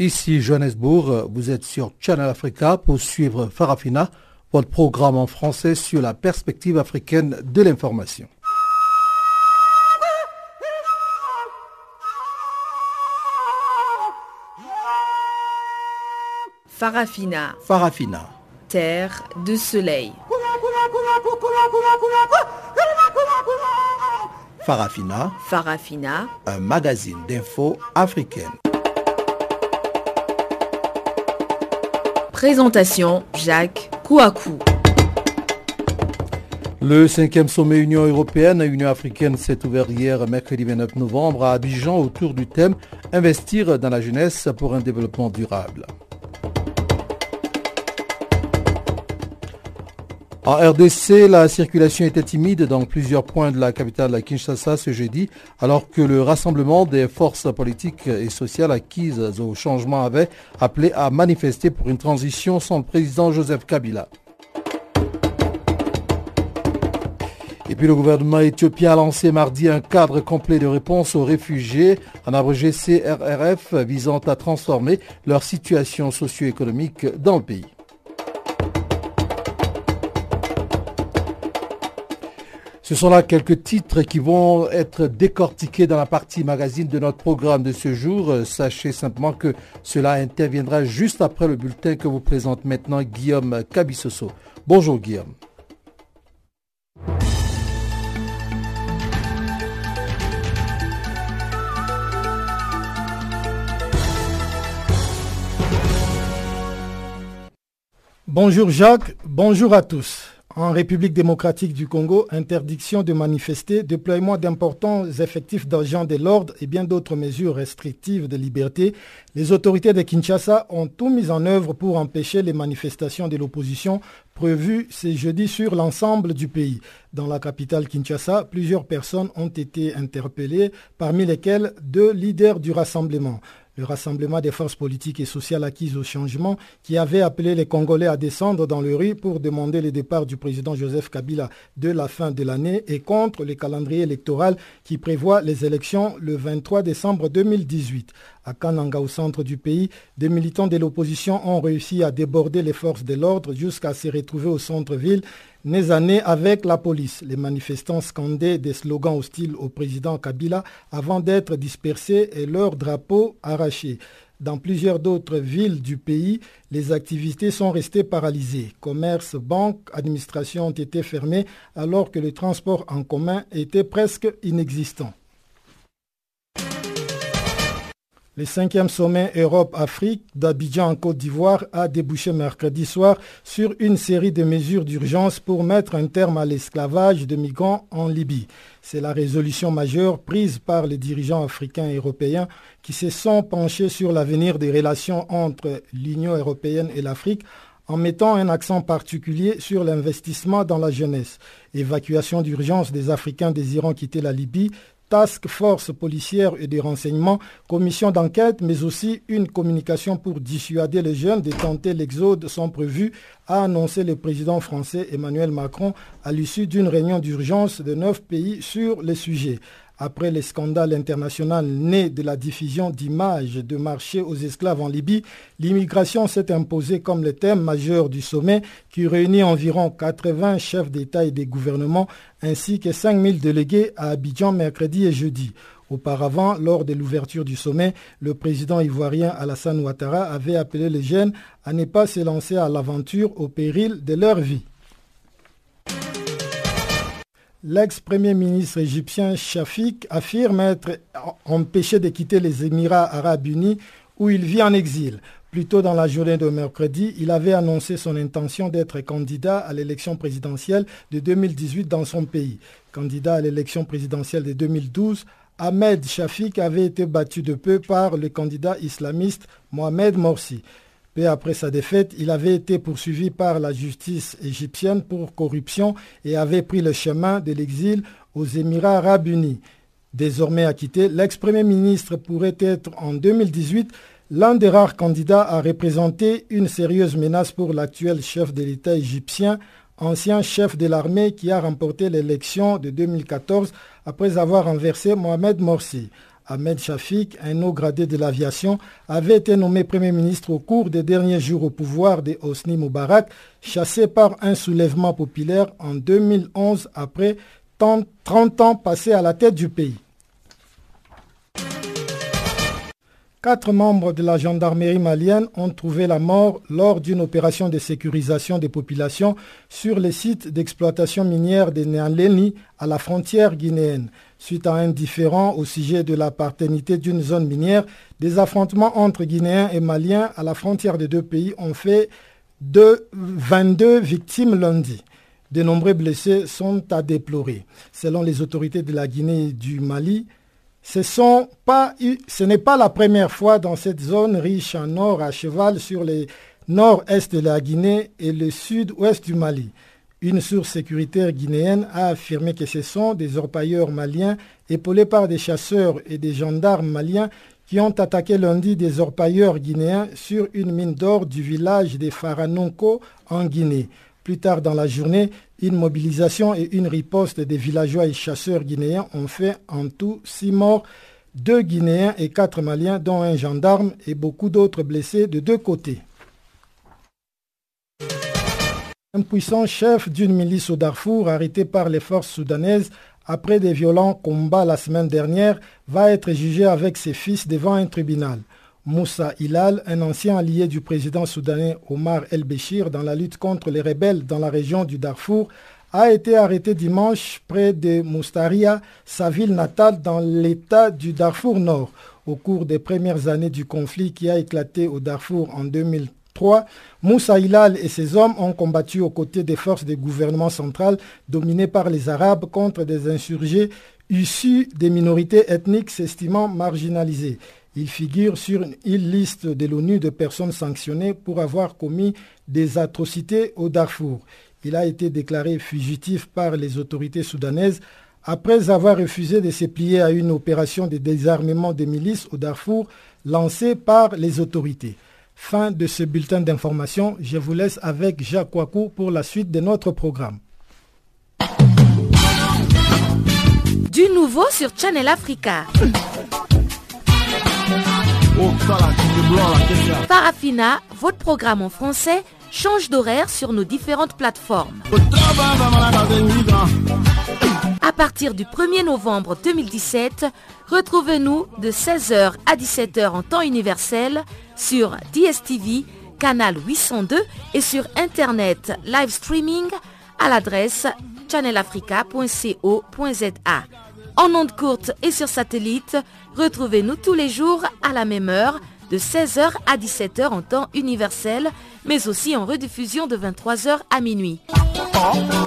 Ici Johannesburg, vous êtes sur Channel Africa pour suivre Farafina, votre programme en français sur la perspective africaine de l'information. Farafina. Farafina. Terre de soleil. Farafina. Farafina. Un magazine d'infos africaine. Présentation Jacques Kouakou. Le cinquième sommet Union européenne et Union africaine s'est ouvert hier mercredi 29 novembre à Abidjan autour du thème Investir dans la jeunesse pour un développement durable. En RDC, la circulation était timide dans plusieurs points de la capitale de Kinshasa ce jeudi, alors que le rassemblement des forces politiques et sociales acquises au changement avait appelé à manifester pour une transition sans le président Joseph Kabila. Et puis le gouvernement éthiopien a lancé mardi un cadre complet de réponse aux réfugiés, en abrégé CRRF, visant à transformer leur situation socio-économique dans le pays. Ce sont là quelques titres qui vont être décortiqués dans la partie magazine de notre programme de ce jour. Sachez simplement que cela interviendra juste après le bulletin que vous présente maintenant Guillaume Cabissoso. Bonjour Guillaume. Bonjour Jacques, bonjour à tous. En République démocratique du Congo, interdiction de manifester, déploiement d'importants effectifs d'agents de l'ordre et bien d'autres mesures restrictives de liberté, les autorités de Kinshasa ont tout mis en œuvre pour empêcher les manifestations de l'opposition prévues ce jeudi sur l'ensemble du pays. Dans la capitale Kinshasa, plusieurs personnes ont été interpellées, parmi lesquelles deux leaders du rassemblement le rassemblement des forces politiques et sociales acquises au changement, qui avait appelé les Congolais à descendre dans le rue pour demander le départ du président Joseph Kabila de la fin de l'année et contre le calendrier électoral qui prévoit les élections le 23 décembre 2018. À Kananga, au centre du pays, des militants de l'opposition ont réussi à déborder les forces de l'ordre jusqu'à se retrouver au centre-ville nez à avec la police. Les manifestants scandaient des slogans hostiles au président Kabila avant d'être dispersés et leurs drapeaux arrachés. Dans plusieurs d'autres villes du pays, les activités sont restées paralysées. Commerce, banques, administration ont été fermés alors que le transport en commun était presque inexistant. Le cinquième sommet Europe-Afrique d'Abidjan en Côte d'Ivoire a débouché mercredi soir sur une série de mesures d'urgence pour mettre un terme à l'esclavage de migrants en Libye. C'est la résolution majeure prise par les dirigeants africains et européens qui se sont penchés sur l'avenir des relations entre l'Union européenne et l'Afrique en mettant un accent particulier sur l'investissement dans la jeunesse. Évacuation d'urgence des Africains désirant quitter la Libye, task force policière et des renseignements, commission d'enquête, mais aussi une communication pour dissuader les jeunes de tenter l'exode sont prévus, a annoncé le président français Emmanuel Macron à l'issue d'une réunion d'urgence de neuf pays sur le sujet. Après les scandales internationaux nés de la diffusion d'images de marché aux esclaves en Libye, l'immigration s'est imposée comme le thème majeur du sommet qui réunit environ 80 chefs d'État et des gouvernements ainsi que 5000 délégués à Abidjan mercredi et jeudi. Auparavant, lors de l'ouverture du sommet, le président ivoirien Alassane Ouattara avait appelé les jeunes à ne pas se lancer à l'aventure au péril de leur vie. L'ex-premier ministre égyptien Shafik affirme être empêché de quitter les Émirats arabes unis où il vit en exil. Plus tôt dans la journée de mercredi, il avait annoncé son intention d'être candidat à l'élection présidentielle de 2018 dans son pays. Candidat à l'élection présidentielle de 2012, Ahmed Shafik avait été battu de peu par le candidat islamiste Mohamed Morsi. Peu après sa défaite, il avait été poursuivi par la justice égyptienne pour corruption et avait pris le chemin de l'exil aux Émirats arabes unis. Désormais acquitté, l'ex-premier ministre pourrait être en 2018 l'un des rares candidats à représenter une sérieuse menace pour l'actuel chef de l'État égyptien, ancien chef de l'armée qui a remporté l'élection de 2014 après avoir renversé Mohamed Morsi. Ahmed Shafik, un haut gradé de l'aviation, avait été nommé Premier ministre au cours des derniers jours au pouvoir de Hosni Moubarak, chassé par un soulèvement populaire en 2011 après 30 ans passés à la tête du pays. Quatre membres de la gendarmerie malienne ont trouvé la mort lors d'une opération de sécurisation des populations sur les sites d'exploitation minière de Néanléni à la frontière guinéenne. Suite à un différend au sujet de la paternité d'une zone minière, des affrontements entre Guinéens et Maliens à la frontière des deux pays ont fait de 22 victimes lundi. De nombreux blessés sont à déplorer. Selon les autorités de la Guinée et du Mali, ce n'est pas la première fois dans cette zone riche en or à cheval sur le nord-est de la Guinée et le sud-ouest du Mali. Une source sécuritaire guinéenne a affirmé que ce sont des orpailleurs maliens épaulés par des chasseurs et des gendarmes maliens qui ont attaqué lundi des orpailleurs guinéens sur une mine d'or du village des Faranonko en Guinée. Plus tard dans la journée, une mobilisation et une riposte des villageois et chasseurs guinéens ont fait en tout six morts, deux Guinéens et quatre Maliens, dont un gendarme et beaucoup d'autres blessés de deux côtés. Un puissant chef d'une milice au Darfour, arrêté par les forces soudanaises après des violents combats la semaine dernière, va être jugé avec ses fils devant un tribunal. Moussa Hilal, un ancien allié du président soudanais Omar el-Béchir dans la lutte contre les rebelles dans la région du Darfour, a été arrêté dimanche près de Moustaria, sa ville natale dans l'état du Darfour Nord. Au cours des premières années du conflit qui a éclaté au Darfour en 2003, Moussa Hilal et ses hommes ont combattu aux côtés des forces du gouvernement central dominées par les Arabes contre des insurgés issus des minorités ethniques s'estimant marginalisées. Il figure sur une liste de l'ONU de personnes sanctionnées pour avoir commis des atrocités au Darfour. Il a été déclaré fugitif par les autorités soudanaises après avoir refusé de se plier à une opération de désarmement des milices au Darfour lancée par les autorités. Fin de ce bulletin d'information. Je vous laisse avec Jacques Wakou pour la suite de notre programme. Du nouveau sur Channel Africa. Parafina, votre programme en français, change d'horaire sur nos différentes plateformes. À partir du 1er novembre 2017, retrouvez-nous de 16h à 17h en temps universel sur DSTV, canal 802 et sur Internet live streaming à l'adresse channelafrica.co.za. En ondes courtes et sur satellite, retrouvez-nous tous les jours à la même heure de 16h à 17h en temps universel, mais aussi en rediffusion de 23h à minuit.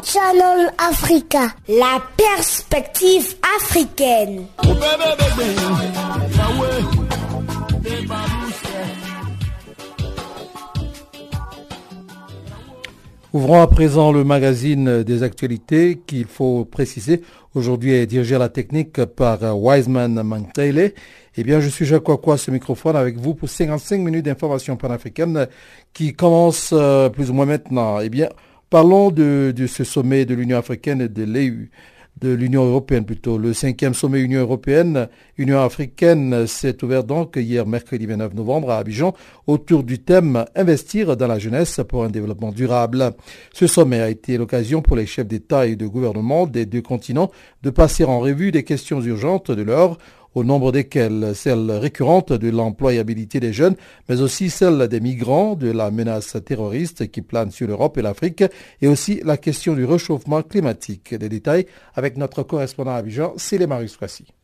Channel Africa, la perspective africaine. Ouvrons à présent le magazine des actualités qu'il faut préciser. Aujourd'hui est dirigé à la technique par Wiseman Mantele. Eh bien, je suis Jacques Kwakwa, ce microphone avec vous pour 55 minutes d'information panafricaine qui commence euh, plus ou moins maintenant. Eh bien, parlons de ce sommet de l'Union africaine et de l'EU de l'Union européenne plutôt. Le cinquième sommet Union européenne, Union africaine s'est ouvert donc hier mercredi 29 novembre à Abidjan autour du thème Investir dans la jeunesse pour un développement durable. Ce sommet a été l'occasion pour les chefs d'État et de gouvernement des deux continents de passer en revue des questions urgentes de l'heure au nombre desquelles celles récurrentes de l'employabilité des jeunes, mais aussi celle des migrants, de la menace terroriste qui plane sur l'Europe et l'Afrique, et aussi la question du réchauffement climatique. Des détails avec notre correspondant à Abidjan, Marius Kwasi.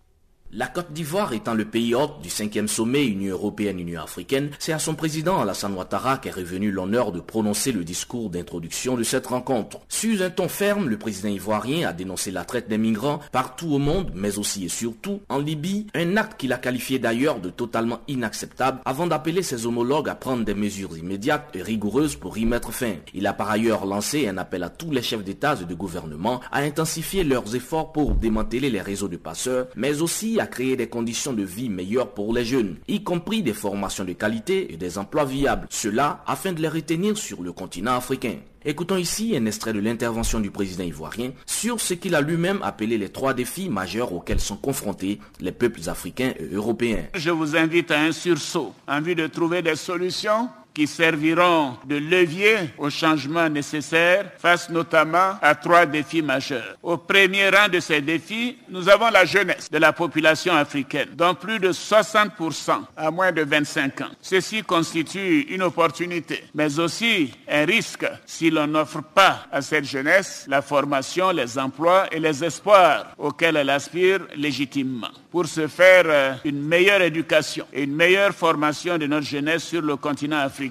La Côte d'Ivoire étant le pays hôte du cinquième sommet Union européenne-Union africaine, c'est à son président Alassane Ouattara qu'est revenu l'honneur de prononcer le discours d'introduction de cette rencontre. Sur un ton ferme, le président ivoirien a dénoncé la traite des migrants partout au monde, mais aussi et surtout en Libye, un acte qu'il a qualifié d'ailleurs de totalement inacceptable avant d'appeler ses homologues à prendre des mesures immédiates et rigoureuses pour y mettre fin. Il a par ailleurs lancé un appel à tous les chefs d'État et de gouvernement à intensifier leurs efforts pour démanteler les réseaux de passeurs, mais aussi à créer des conditions de vie meilleures pour les jeunes, y compris des formations de qualité et des emplois viables. Cela afin de les retenir sur le continent africain. Écoutons ici un extrait de l'intervention du président ivoirien sur ce qu'il a lui-même appelé les trois défis majeurs auxquels sont confrontés les peuples africains et européens. Je vous invite à un sursaut en vue de trouver des solutions qui serviront de levier aux changements nécessaires face notamment à trois défis majeurs. Au premier rang de ces défis, nous avons la jeunesse de la population africaine, dont plus de 60% à moins de 25 ans. Ceci constitue une opportunité, mais aussi un risque si l'on n'offre pas à cette jeunesse la formation, les emplois et les espoirs auxquels elle aspire légitimement. Pour se faire euh, une meilleure éducation et une meilleure formation de notre jeunesse sur le continent africain,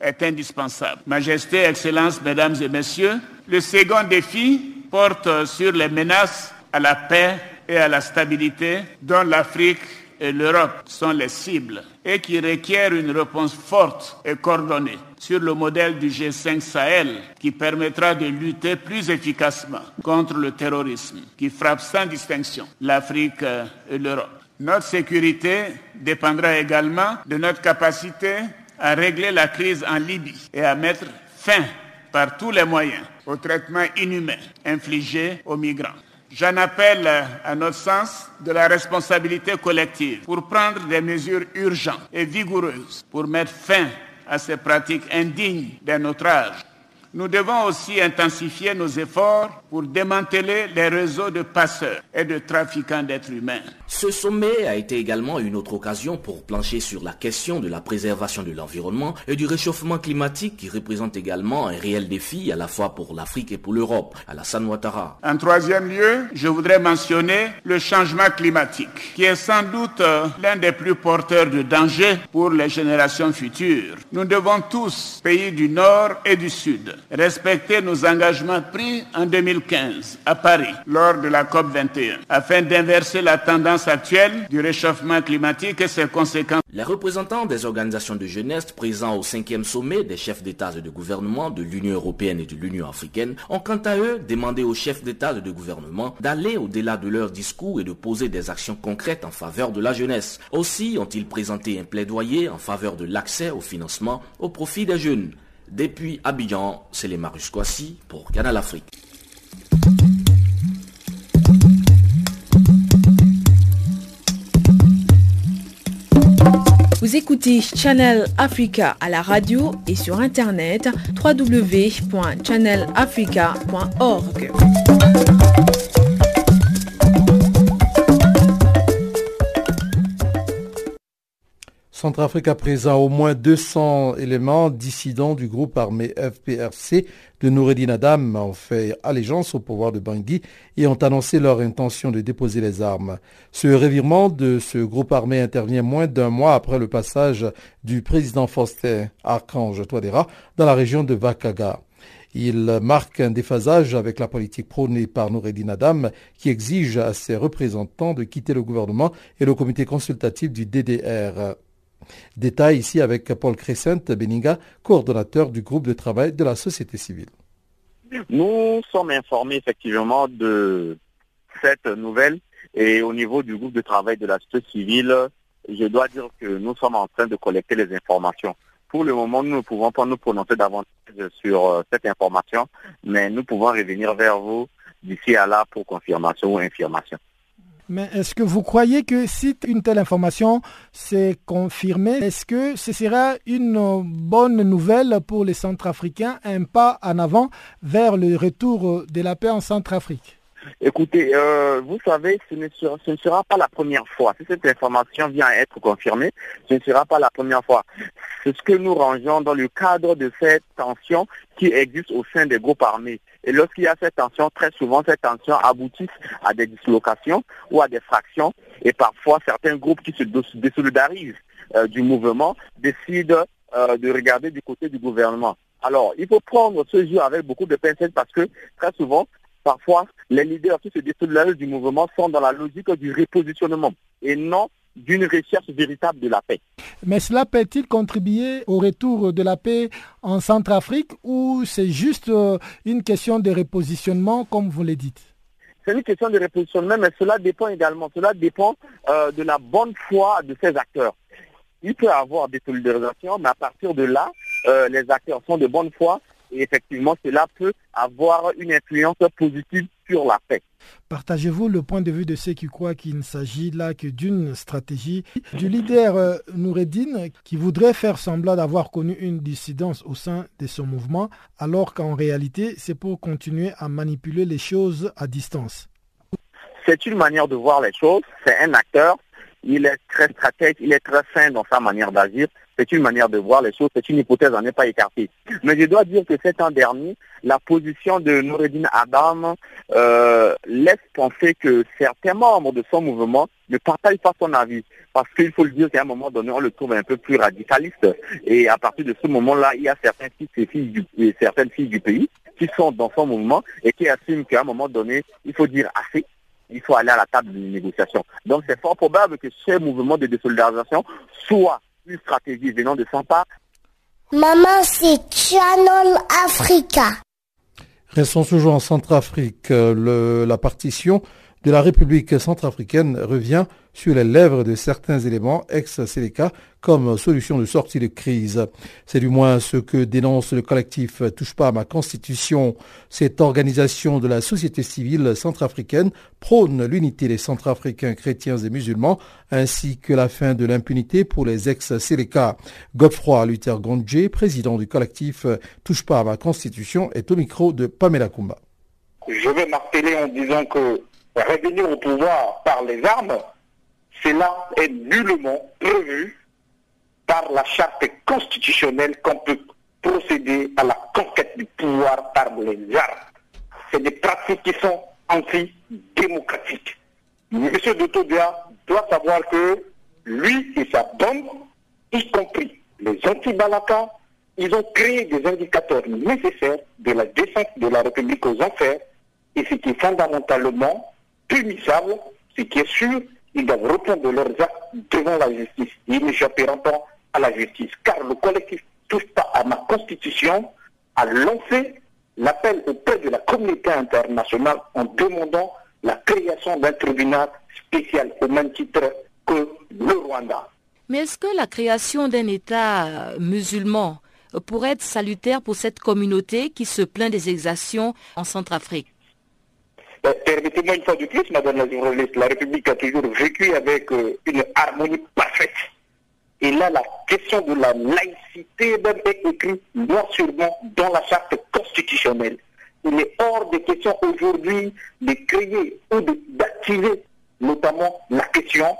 est indispensable. Majesté, Excellence, Mesdames et Messieurs, le second défi porte sur les menaces à la paix et à la stabilité dont l'Afrique et l'Europe sont les cibles et qui requiert une réponse forte et coordonnée sur le modèle du G5 Sahel qui permettra de lutter plus efficacement contre le terrorisme qui frappe sans distinction l'Afrique et l'Europe. Notre sécurité dépendra également de notre capacité à régler la crise en Libye et à mettre fin par tous les moyens au traitement inhumain infligé aux migrants. J'en appelle à notre sens de la responsabilité collective pour prendre des mesures urgentes et vigoureuses pour mettre fin à ces pratiques indignes d'un âge nous devons aussi intensifier nos efforts pour démanteler les réseaux de passeurs et de trafiquants d'êtres humains. Ce sommet a été également une autre occasion pour plancher sur la question de la préservation de l'environnement et du réchauffement climatique qui représente également un réel défi à la fois pour l'Afrique et pour l'Europe, à la San Ouattara. En troisième lieu, je voudrais mentionner le changement climatique, qui est sans doute euh, l'un des plus porteurs de dangers pour les générations futures. Nous devons tous, pays du Nord et du Sud, respecter nos engagements pris en 2015 à Paris lors de la COP 21 afin d'inverser la tendance actuelle du réchauffement climatique et ses conséquences. Les représentants des organisations de jeunesse présents au cinquième sommet des chefs d'État et de gouvernement de l'Union européenne et de l'Union africaine ont quant à eux demandé aux chefs d'État et de gouvernement d'aller au-delà de leurs discours et de poser des actions concrètes en faveur de la jeunesse. Aussi ont-ils présenté un plaidoyer en faveur de l'accès au financement au profit des jeunes. Depuis Abidjan, c'est les Marus Kwasi pour Canal Afrique. Vous écoutez Channel Africa à la radio et sur internet www.channelafrica.org. Centrafrique à présent, au moins 200 éléments dissidents du groupe armé FPRC de Noureddin Adam ont fait allégeance au pouvoir de Bangui et ont annoncé leur intention de déposer les armes. Ce revirement de ce groupe armé intervient moins d'un mois après le passage du président Faustin Archange Touadéra dans la région de Vakaga. Il marque un déphasage avec la politique prônée par Noureddin Adam qui exige à ses représentants de quitter le gouvernement et le comité consultatif du DDR. Détail ici avec Paul Crescent Beninga, coordonnateur du groupe de travail de la société civile. Nous sommes informés effectivement de cette nouvelle et au niveau du groupe de travail de la société civile, je dois dire que nous sommes en train de collecter les informations. Pour le moment, nous ne pouvons pas nous prononcer davantage sur euh, cette information, mais nous pouvons revenir vers vous d'ici à là pour confirmation ou infirmation. Mais est-ce que vous croyez que si une telle information s'est confirmée, est-ce que ce sera une bonne nouvelle pour les Centrafricains, un pas en avant vers le retour de la paix en Centrafrique? Écoutez, euh, vous savez, ce ne, sera, ce ne, sera, pas la première fois. Si cette information vient à être confirmée, ce ne sera pas la première fois. C'est ce que nous rangeons dans le cadre de cette tension qui existe au sein des groupes armés. Et lorsqu'il y a cette tension, très souvent, cette tension aboutit à des dislocations ou à des fractions. Et parfois, certains groupes qui se désolidarisent euh, du mouvement décident euh, de regarder du côté du gouvernement. Alors, il faut prendre ce jeu avec beaucoup de pincettes parce que très souvent, parfois, les leaders qui se désolidarisent du mouvement sont dans la logique du repositionnement et non d'une recherche véritable de la paix. Mais cela peut-il contribuer au retour de la paix en Centrafrique ou c'est juste euh, une question de repositionnement comme vous le dites? C'est une question de repositionnement, mais cela dépend également, cela dépend euh, de la bonne foi de ces acteurs. Il peut y avoir des solidarisations, mais à partir de là, euh, les acteurs sont de bonne foi et effectivement, cela peut avoir une influence positive sur la paix. Partagez-vous le point de vue de ceux qui croient qu'il ne s'agit là que d'une stratégie du leader euh, Noureddin qui voudrait faire semblant d'avoir connu une dissidence au sein de son mouvement, alors qu'en réalité, c'est pour continuer à manipuler les choses à distance C'est une manière de voir les choses, c'est un acteur, il est très stratège, il est très fin dans sa manière d'agir, c'est une manière de voir les choses, c'est une hypothèse à ne pas écarter. Mais je dois dire que cet an dernier, la position de Noureddin Adam euh, laisse penser que certains membres de son mouvement ne partagent pas son avis. Parce qu'il faut le dire qu'à un moment donné, on le trouve un peu plus radicaliste. Et à partir de ce moment-là, il y a certains fils et, filles du, et certaines filles du pays qui sont dans son mouvement et qui assument qu'à un moment donné, il faut dire assez il faut aller à la table de négociation. Donc c'est fort probable que ce mouvement de désolidarisation soit une stratégie venant de son part. Maman, c'est Channel Africa. Restons toujours en Centrafrique. Le, la partition de la République centrafricaine revient sur les lèvres de certains éléments ex-Séléka comme solution de sortie de crise. C'est du moins ce que dénonce le collectif Touche pas à ma constitution. Cette organisation de la société civile centrafricaine prône l'unité des centrafricains chrétiens et musulmans ainsi que la fin de l'impunité pour les ex-Séléka. Godefroy Luther Gondje, président du collectif Touche pas à ma constitution, est au micro de Pamela Kumba. Je vais m'appeler en disant que revenir au pouvoir par les armes, cela est nullement prévu par la charte constitutionnelle qu'on peut procéder à la conquête du pouvoir par les armes. C'est des pratiques qui sont anti-démocratiques. Monsieur Dotodia doit savoir que lui et sa bande, y compris les anti-Balaka, ils ont créé des indicateurs nécessaires de la descente de la République aux enfers et ce qui fondamentalement punissable, ce qui est sûr, ils doivent répondre de leurs actes devant la justice. Ils n'échapperont pas à la justice, car le collectif touche pas à ma constitution a lancé l'appel auprès de la communauté internationale en demandant la création d'un tribunal spécial au même titre que le Rwanda. Mais est-ce que la création d'un État musulman pourrait être salutaire pour cette communauté qui se plaint des exactions en Centrafrique? Euh, permettez-moi une fois de plus, Madame la journaliste, la République a toujours vécu avec euh, une harmonie parfaite. Et là, la question de la laïcité est écrite noir sur blanc dans la charte constitutionnelle. Il est hors de question aujourd'hui de créer ou d'activer notamment la question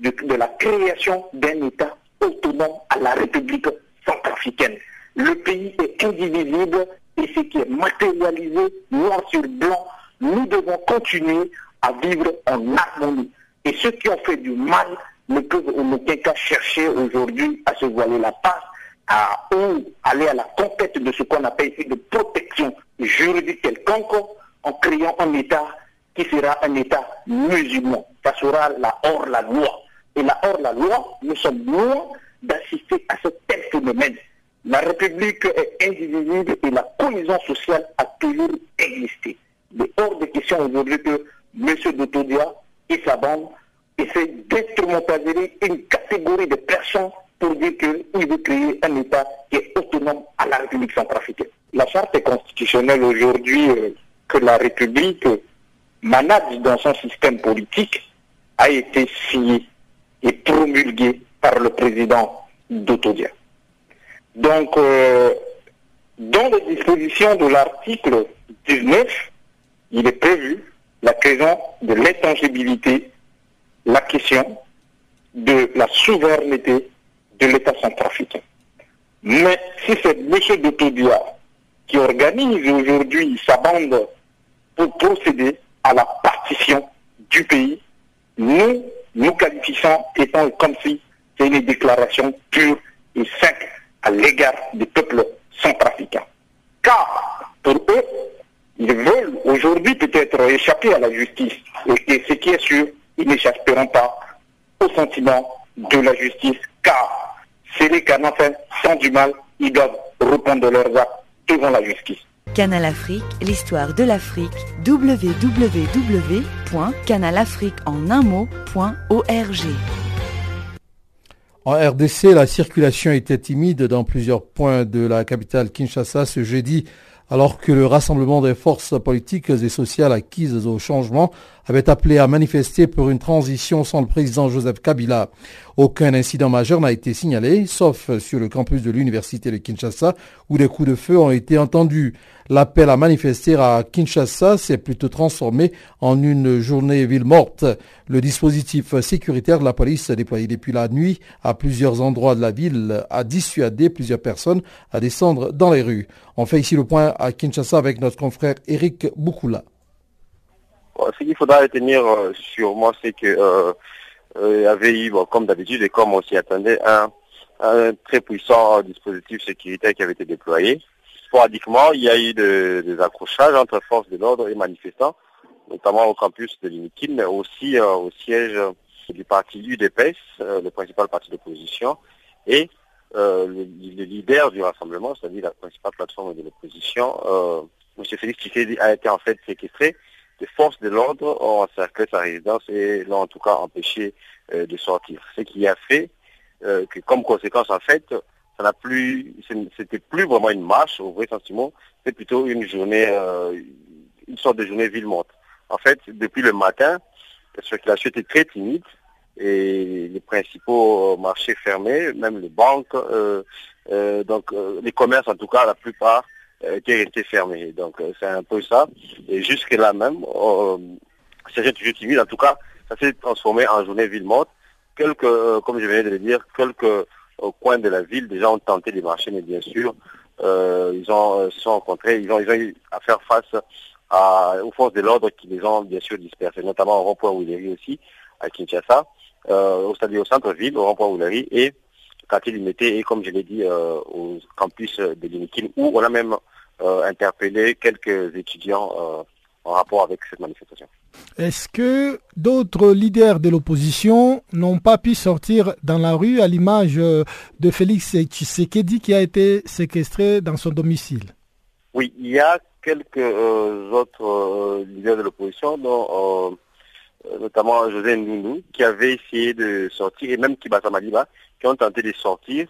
de, de la création d'un État autonome à la République centrafricaine. Le pays est indivisible et ce qui est matérialisé noir sur blanc nous devons continuer à vivre en harmonie. Et ceux qui ont fait du mal ne peuvent en aucun cas chercher aujourd'hui à se voiler la face, à aller à la conquête de ce qu'on appelle de protection juridique quelconque en créant un État qui sera un État musulman. Ça sera la hors-la-loi. Et la hors-la-loi, nous sommes loin d'assister à ce tel phénomène. La République est indivisible et la cohésion sociale a toujours existé de hors de question aujourd'hui que M. Doutodia et sa bande essaient d'instrumentaliser une catégorie de personnes pour dire qu'il veut créer un État qui est autonome à la République centrafricaine. La charte constitutionnelle aujourd'hui euh, que la République manage dans son système politique a été signée et promulguée par le président Doutodia. Donc, euh, dans les dispositions de l'article 19, il est prévu la question de l'intangibilité, la question de la souveraineté de l'État centrafricain. Mais si c'est M. Doutodia qui organise aujourd'hui sa bande pour procéder à la partition du pays, nous nous qualifions étant comme si c'est une déclaration pure et simple à l'égard du peuple centrafricain. Car pour eux, ils veulent aujourd'hui peut-être échapper à la justice. Et, ce qui est sûr, ils n'échapperont pas au sentiment de la justice, car c'est les canons sans du mal, ils doivent répondre leurs actes devant la justice. Canal Afrique, l'histoire de l'Afrique, www.canalafriqueenunmot.org. En RDC, la circulation était timide dans plusieurs points de la capitale Kinshasa ce jeudi alors que le rassemblement des forces politiques et sociales acquises au changement avait appelé à manifester pour une transition sans le président Joseph Kabila. Aucun incident majeur n'a été signalé, sauf sur le campus de l'université de Kinshasa, où des coups de feu ont été entendus. L'appel à manifester à Kinshasa s'est plutôt transformé en une journée ville morte. Le dispositif sécuritaire de la police déployé depuis la nuit à plusieurs endroits de la ville a dissuadé plusieurs personnes à descendre dans les rues. On fait ici le point à Kinshasa avec notre confrère Eric Boukoula. Ce qu'il faudra retenir euh, sur moi, c'est que euh, euh, y avait eu, comme d'habitude et comme on s'y attendait, un, très puissant dispositif sécuritaire qui avait été déployé. Sporadiquement, il y a eu des accrochages entre forces de l'ordre et manifestants, notamment au campus de l'Inikin, mais aussi au siège du parti UDPS, le principal parti d'opposition, et le, leader du rassemblement, c'est-à-dire la principale plateforme de l'opposition, M. Félix Tshisekedi a été en fait séquestré les forces de l'ordre ont encerclé sa résidence et l'ont en tout cas empêché euh, de sortir. Ce qui a fait euh, que comme conséquence en fait, ça n'a plus, c'était plus vraiment une marche au vrai sentiment, c'est plutôt une journée, euh, une sorte de journée ville morte. En fait, depuis le matin, la circulation était très timide et les principaux marchés fermés, même les banques, donc les commerces en tout cas, la plupart euh, qui est resté fermé. Donc euh, c'est un peu ça. Et jusque là même, euh, c'est toujours timide. En tout cas, ça s'est transformé en journée ville morte. Quelques, euh, comme je venais de le dire, quelques coins de la ville, déjà ont tenté de marcher, mais bien sûr, ils ont se sont rencontrés, ils ont, ils ont eu à faire face à, aux forces de l'ordre qui les ont bien sûr dispersés, notamment au rond-point Willery aussi, à Kinshasa, au stade au centre-ville, au rond-point Willery, et quartier limité et comme je l'ai dit euh, au campus de l'Inikin où on a même euh, interpellé quelques étudiants euh, en rapport avec cette manifestation. Est-ce que d'autres leaders de l'opposition n'ont pas pu sortir dans la rue à l'image de Félix Tshisekedi qui a été séquestré dans son domicile? Oui, il y a quelques autres leaders de l'opposition, notamment José Ndounou, qui avait essayé de sortir, et même Kibasa Maliba, qui ont tenté de sortir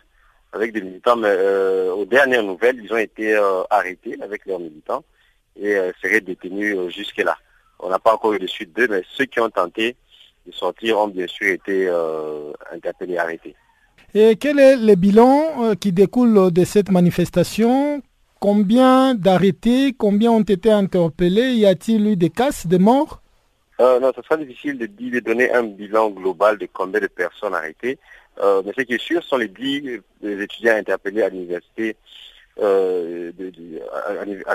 avec des militants, mais euh, aux dernières nouvelles, ils ont été euh, arrêtés avec leurs militants et euh, seraient détenus jusque-là. On n'a pas encore eu de suite d'eux, mais ceux qui ont tenté de sortir ont bien sûr été interpellés et arrêtés. Et quel est le bilan qui découle de cette manifestation? Combien d'arrêtés Combien ont été interpellés? Y a-t-il eu des cas de morts? Non, ce sera difficile de, de donner un bilan global de combien de personnes arrêtées. Euh, mais ce qui est sûr, ce sont les dix étudiants interpellés à l'université euh, de,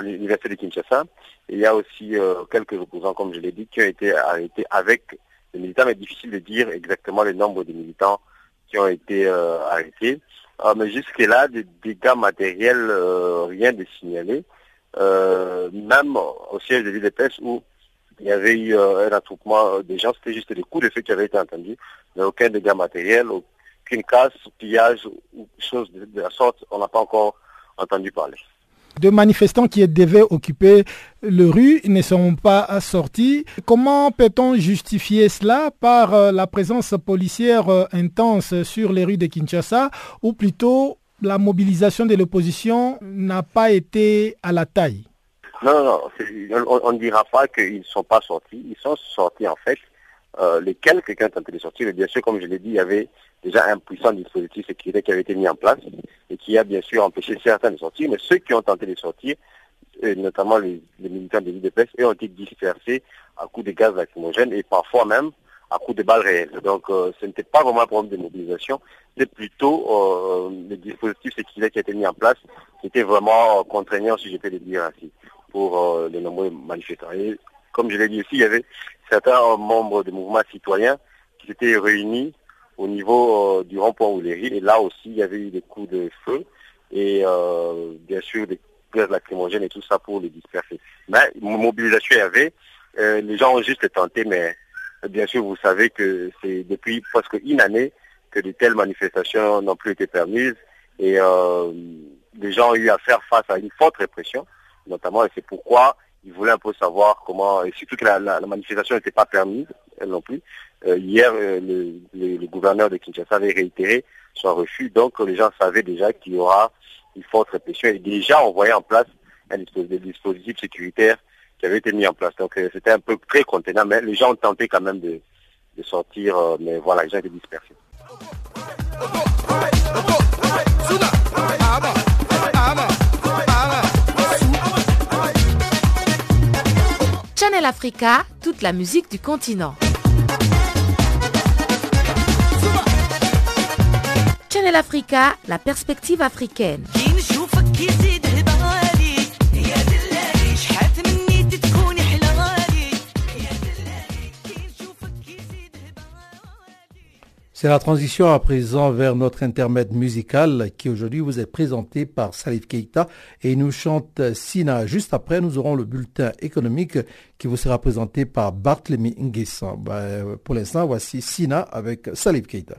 l'université de Kinshasa. il y a aussi euh, quelques opposants, comme je l'ai dit, qui ont été arrêtés avec les militants, mais difficile de dire exactement le nombre de militants qui ont été arrêtés. mais jusque-là, des dégâts matériels, rien de signalé. même au siège de l'IDPS où il y avait eu un attroupement des gens, c'était juste des coups de feu qui avaient été entendus, mais aucun dégât matériel, qu'une casse, pillage ou chose de, la sorte, on n'a pas encore entendu parler. De manifestants qui devaient occuper le rue ne sont pas sortis. Comment peut-on justifier cela par euh, la présence policière euh, intense sur les rues de Kinshasa ou plutôt la mobilisation de l'opposition n'a pas été à la taille? Non, non, on ne dira pas qu'ils ne sont pas sortis. Ils sont sortis en fait. Euh, les quelques qui ont tenté de sortir, mais bien sûr, comme je l'ai dit, il y avait déjà un puissant dispositif sécuritaire qui avait été mis en place et qui a bien sûr empêché certains de sortir, mais ceux qui ont tenté de sortir, notamment les, militants de l'IDPS, ont été dispersés à coups de gaz lacrymogènes et parfois même à coups de balles réelles. Donc euh, ce n'était pas vraiment un problème de mobilisation, c'est plutôt euh, le dispositif sécuritaire qui a été mis en place, qui était vraiment euh, contraignant, si je peux le dire ainsi, pour les nombreux manifestants. Et comme je l'ai dit aussi, il y avait certains membres du mouvement citoyen qui s'étaient réunis au niveau euh, du rond-point Ouléry. Et là aussi, il y avait eu des coups de feu et euh, bien sûr des gaz lacrymogènes et tout ça pour les disperser. Mais mobilisation il y avait. Euh, les gens ont juste tenté, mais bien sûr, vous savez que c'est depuis presque une année que de telles manifestations n'ont plus été permises et les gens ont eu à faire face à une forte répression notamment, et c'est pourquoi ils voulaient un peu savoir comment, et surtout que la, manifestation n'était pas permise, elle non plus. Euh, hier, euh, le, gouverneur de Kinshasa avait réitéré son refus, donc les gens savaient déjà qu'il y aura une forte répression et déjà on voyait en place un dispositif, sécuritaire qui avait été mis en place. Donc euh, c'était un peu très contenant, mais les gens ont tenté quand même de, de sortir, mais voilà, les gens étaient dispersés. Channel Africa, toute la musique du continent. Channel Africa, la perspective africaine. C'est la transition à présent vers notre intermède musical qui aujourd'hui vous est présenté par Salif Keita et nous chante Sina. Juste après, nous aurons le bulletin économique qui vous sera présenté par Barthélemy Nguessan. Ben, pour l'instant, voici Sina avec Salif Keita.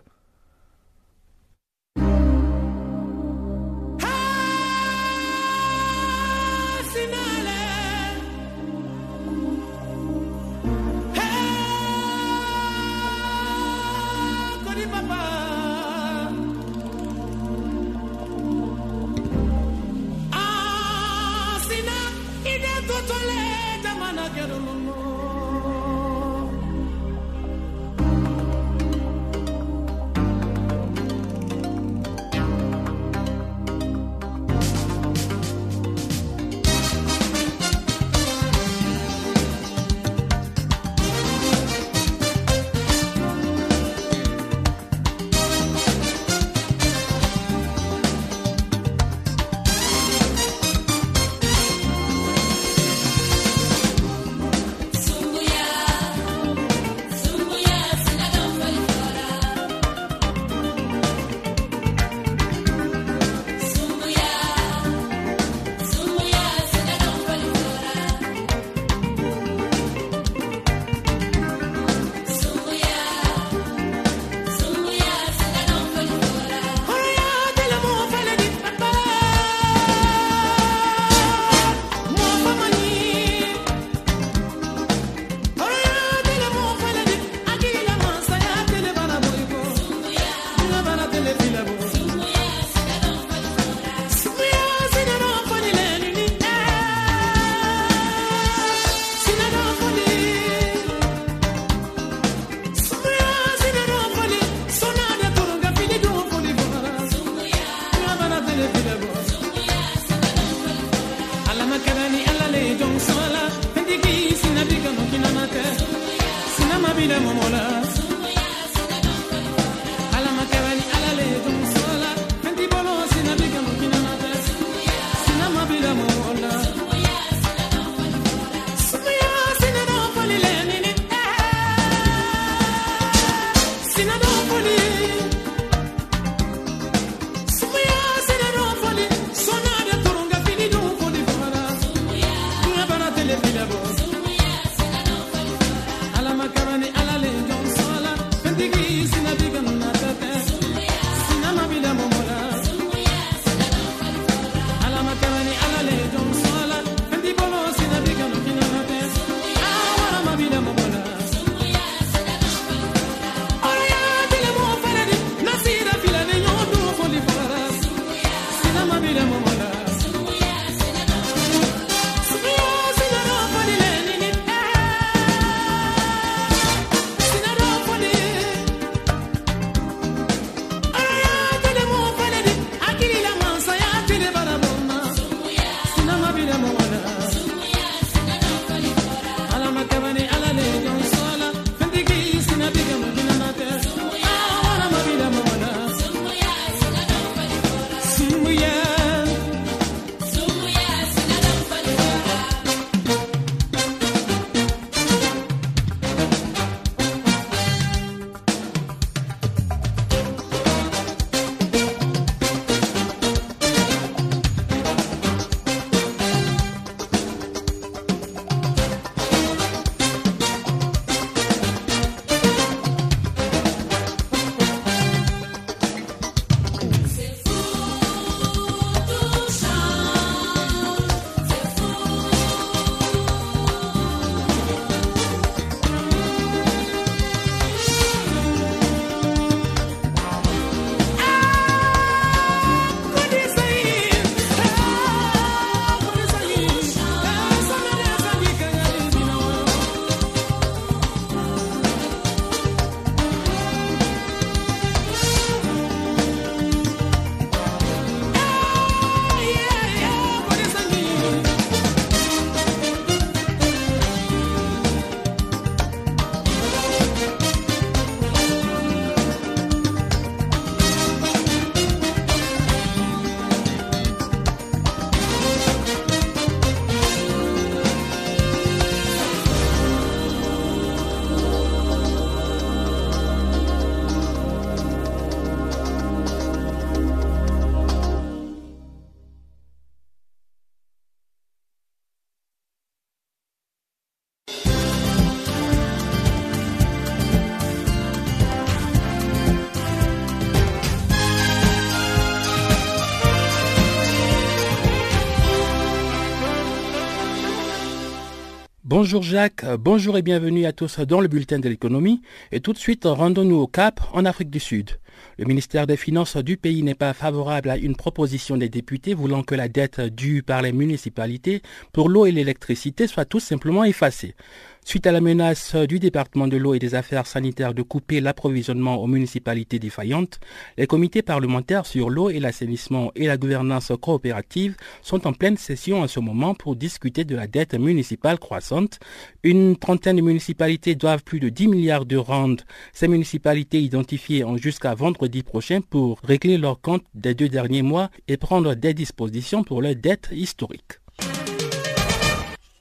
Bonjour Jacques, bonjour et bienvenue à tous dans le bulletin de l'économie. Et tout de suite, rendons-nous au Cap, en Afrique du Sud. Le ministère des Finances du pays n'est pas favorable à une proposition des députés voulant que la dette due par les municipalités pour l'eau et l'électricité soit tout simplement effacée. Suite à la menace du département de l'eau et des affaires sanitaires de couper l'approvisionnement aux municipalités défaillantes, les comités parlementaires sur l'eau et l'assainissement et la gouvernance coopérative sont en pleine session en ce moment pour discuter de la dette municipale croissante. Une trentaine de municipalités doivent plus de 10 milliards de rand. Ces municipalités identifiées ont jusqu'à vendredi prochain pour régler leurs comptes des deux derniers mois et prendre des dispositions pour leurs dettes historiques.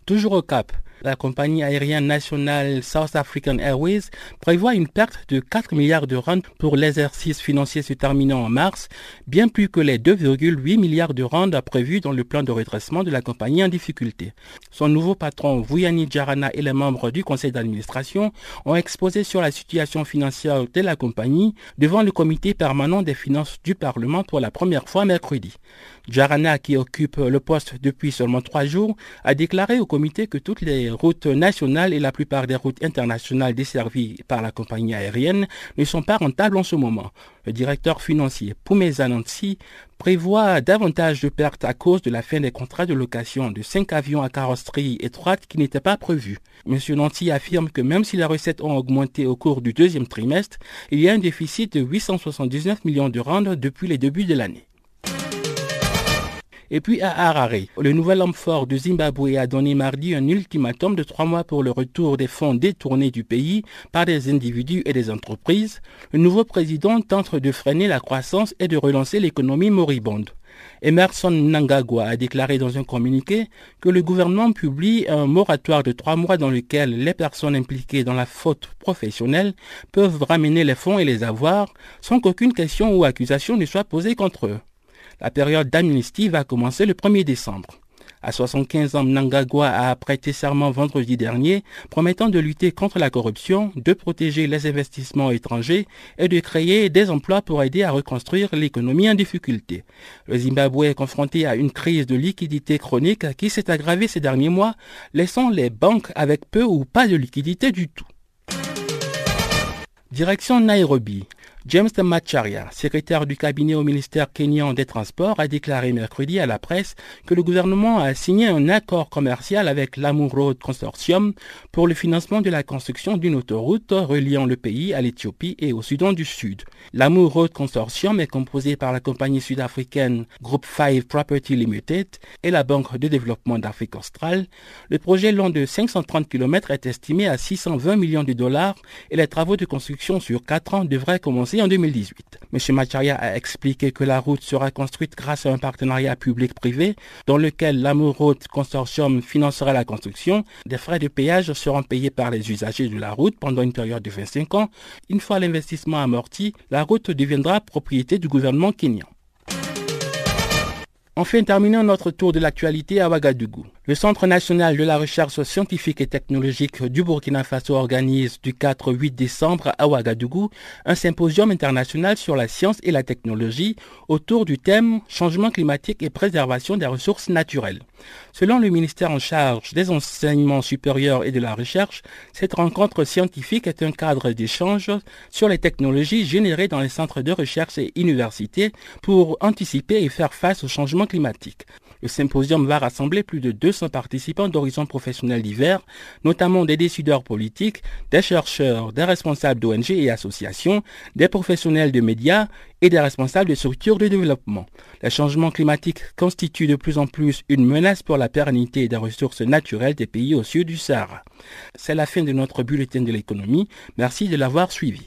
Toujours au Cap, la compagnie aérienne nationale South African Airways prévoit une perte de 4 milliards de rand pour l'exercice financier se terminant en mars, bien plus que les 2,8 milliards de rand prévus dans le plan de redressement de la compagnie en difficulté. Son nouveau patron, Vuyani Jarana, et les membres du conseil d'administration ont exposé sur la situation financière de la compagnie devant le comité permanent des finances du Parlement pour la première fois mercredi. Jarana, qui occupe le poste depuis seulement trois jours, a déclaré au comité que toutes les routes nationales et la plupart des routes internationales desservies par la compagnie aérienne ne sont pas rentables en ce moment. Le directeur financier Poumeza Nancy prévoit davantage de pertes à cause de la fin des contrats de location de cinq avions à carrosserie étroite qui n'étaient pas prévus. M. Nancy affirme que même si les recettes ont augmenté au cours du deuxième trimestre, il y a un déficit de 879 millions de rand depuis les débuts de l'année. Et puis à Harare, le nouvel homme fort du Zimbabwe a donné mardi un ultimatum de trois mois pour le retour des fonds détournés du pays par des individus et des entreprises. Le nouveau président tente de freiner la croissance et de relancer l'économie moribonde. Emerson Nangagwa a déclaré dans un communiqué que le gouvernement publie un moratoire de trois mois dans lequel les personnes impliquées dans la faute professionnelle peuvent ramener les fonds et les avoirs sans qu'aucune question ou accusation ne soit posée contre eux. La période d'amnistie va commencer le 1er décembre. À 75 ans, Mnangagwa a prêté serment vendredi dernier, promettant de lutter contre la corruption, de protéger les investissements étrangers et de créer des emplois pour aider à reconstruire l'économie en difficulté. Le Zimbabwe est confronté à une crise de liquidité chronique qui s'est aggravée ces derniers mois, laissant les banques avec peu ou pas de liquidité du tout. Direction Nairobi. James Macharia, secrétaire du cabinet au ministère kenyan des Transports, a déclaré mercredi à la presse que le gouvernement a signé un accord commercial avec l'Amour Road Consortium pour le financement de la construction d'une autoroute reliant le pays à l'Éthiopie et au Soudan du Sud. L'Amour Road Consortium est composé par la compagnie sud-africaine Group 5 Property Limited et la Banque de développement d'Afrique australe. Le projet long de 530 km est estimé à 620 millions de dollars et les travaux de construction sur 4 ans devraient commencer en 2018. M. Macharia a expliqué que la route sera construite grâce à un partenariat public-privé dans lequel l'Amour Road Consortium financera la construction. Des frais de péage seront payés par les usagers de la route pendant une période de 25 ans. Une fois l'investissement amorti, la route deviendra propriété du gouvernement kenyan. Enfin, terminons notre tour de l'actualité à Ouagadougou. Le Centre national de la recherche scientifique et technologique du Burkina Faso organise du 4 au 8 décembre à Ouagadougou un symposium international sur la science et la technologie autour du thème changement climatique et préservation des ressources naturelles. Selon le ministère en charge des enseignements supérieurs et de la recherche, cette rencontre scientifique est un cadre d'échange sur les technologies générées dans les centres de recherche et universités pour anticiper et faire face au changement climatique. Le symposium va rassembler plus de 200 participants d'horizons professionnels divers, notamment des décideurs politiques, des chercheurs, des responsables d'ONG et associations, des professionnels de médias et des responsables de structures de développement. Les changements climatiques constituent de plus en plus une menace pour la pérennité des ressources naturelles des pays au sud du Sahara. C'est la fin de notre bulletin de l'économie. Merci de l'avoir suivi.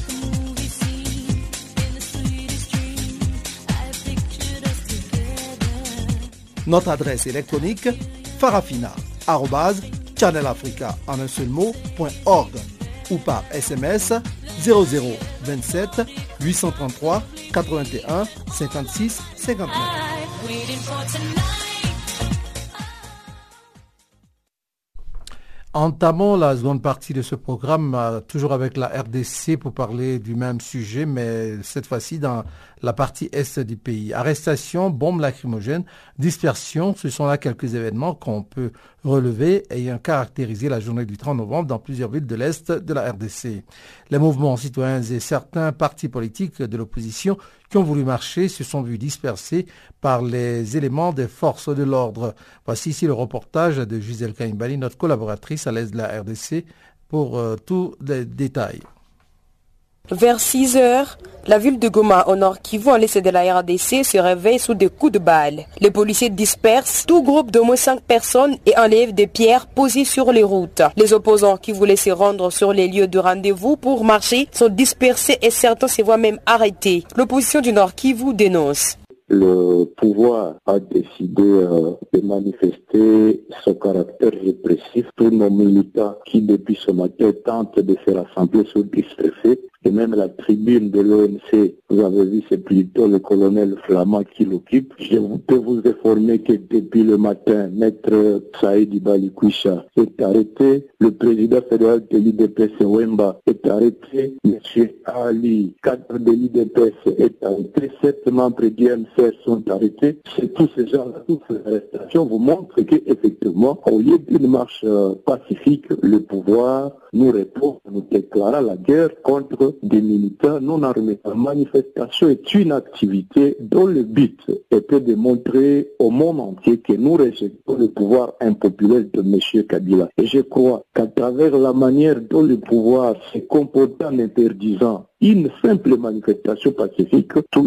Notre adresse électronique farafina channelafrica en un seul mot, ou par SMS 0027 833 81 56 59. Entamons la seconde partie de ce programme, euh, toujours avec la RDC pour parler du même sujet, mais cette fois-ci dans la partie est du pays. Arrestation, bombes lacrymogènes, dispersion, ce sont là quelques événements qu'on peut relever ayant caractérisé la journée du 30 novembre dans plusieurs villes de l'Est de la RDC. Les mouvements citoyens et certains partis politiques de l'opposition qui ont voulu marcher se sont vus dispersés par les éléments des forces de l'ordre. Voici ici le reportage de Gisèle Kaimbali, notre collaboratrice à l'Est de la RDC, pour euh, tous les détails. Vers 6 heures, la ville de Goma, au nord Kivu, en l'est de la RDC, se réveille sous des coups de balles. Les policiers dispersent tout groupe d'au moins 5 personnes et enlèvent des pierres posées sur les routes. Les opposants qui voulaient se rendre sur les lieux de rendez-vous pour marcher sont dispersés et certains se voient même arrêtés. L'opposition du nord Kivu dénonce? Le pouvoir a décidé euh, de manifester son caractère répressif. Tous nos militants qui, depuis ce matin, tentent de se rassembler sont dispersés et même la tribune de l'ONC, vous avez vu, c'est plutôt le colonel Flamand qui l'occupe. Je peux vous informer que depuis le matin, Maître Saïd Balikwisha est arrêté, le président fédéral de l'IDPS Wemba est arrêté, M. Ali, cadre de l'IDPS est arrêté, sept membres du MCR sont arrêtés. C'est tous ces gens-là, toutes ces arrestations vous montrent qu'effectivement, au lieu d'une marche euh, pacifique, le pouvoir nous répond, nous déclara la guerre contre des militaires non armés. La manifestation est une activité dont le but était de montrer au monde entier que nous rejetons le pouvoir impopulaire de M. Kabila. Et je crois qu'à travers la manière dont le pouvoir s'est comporté en interdisant une simple manifestation pacifique, tout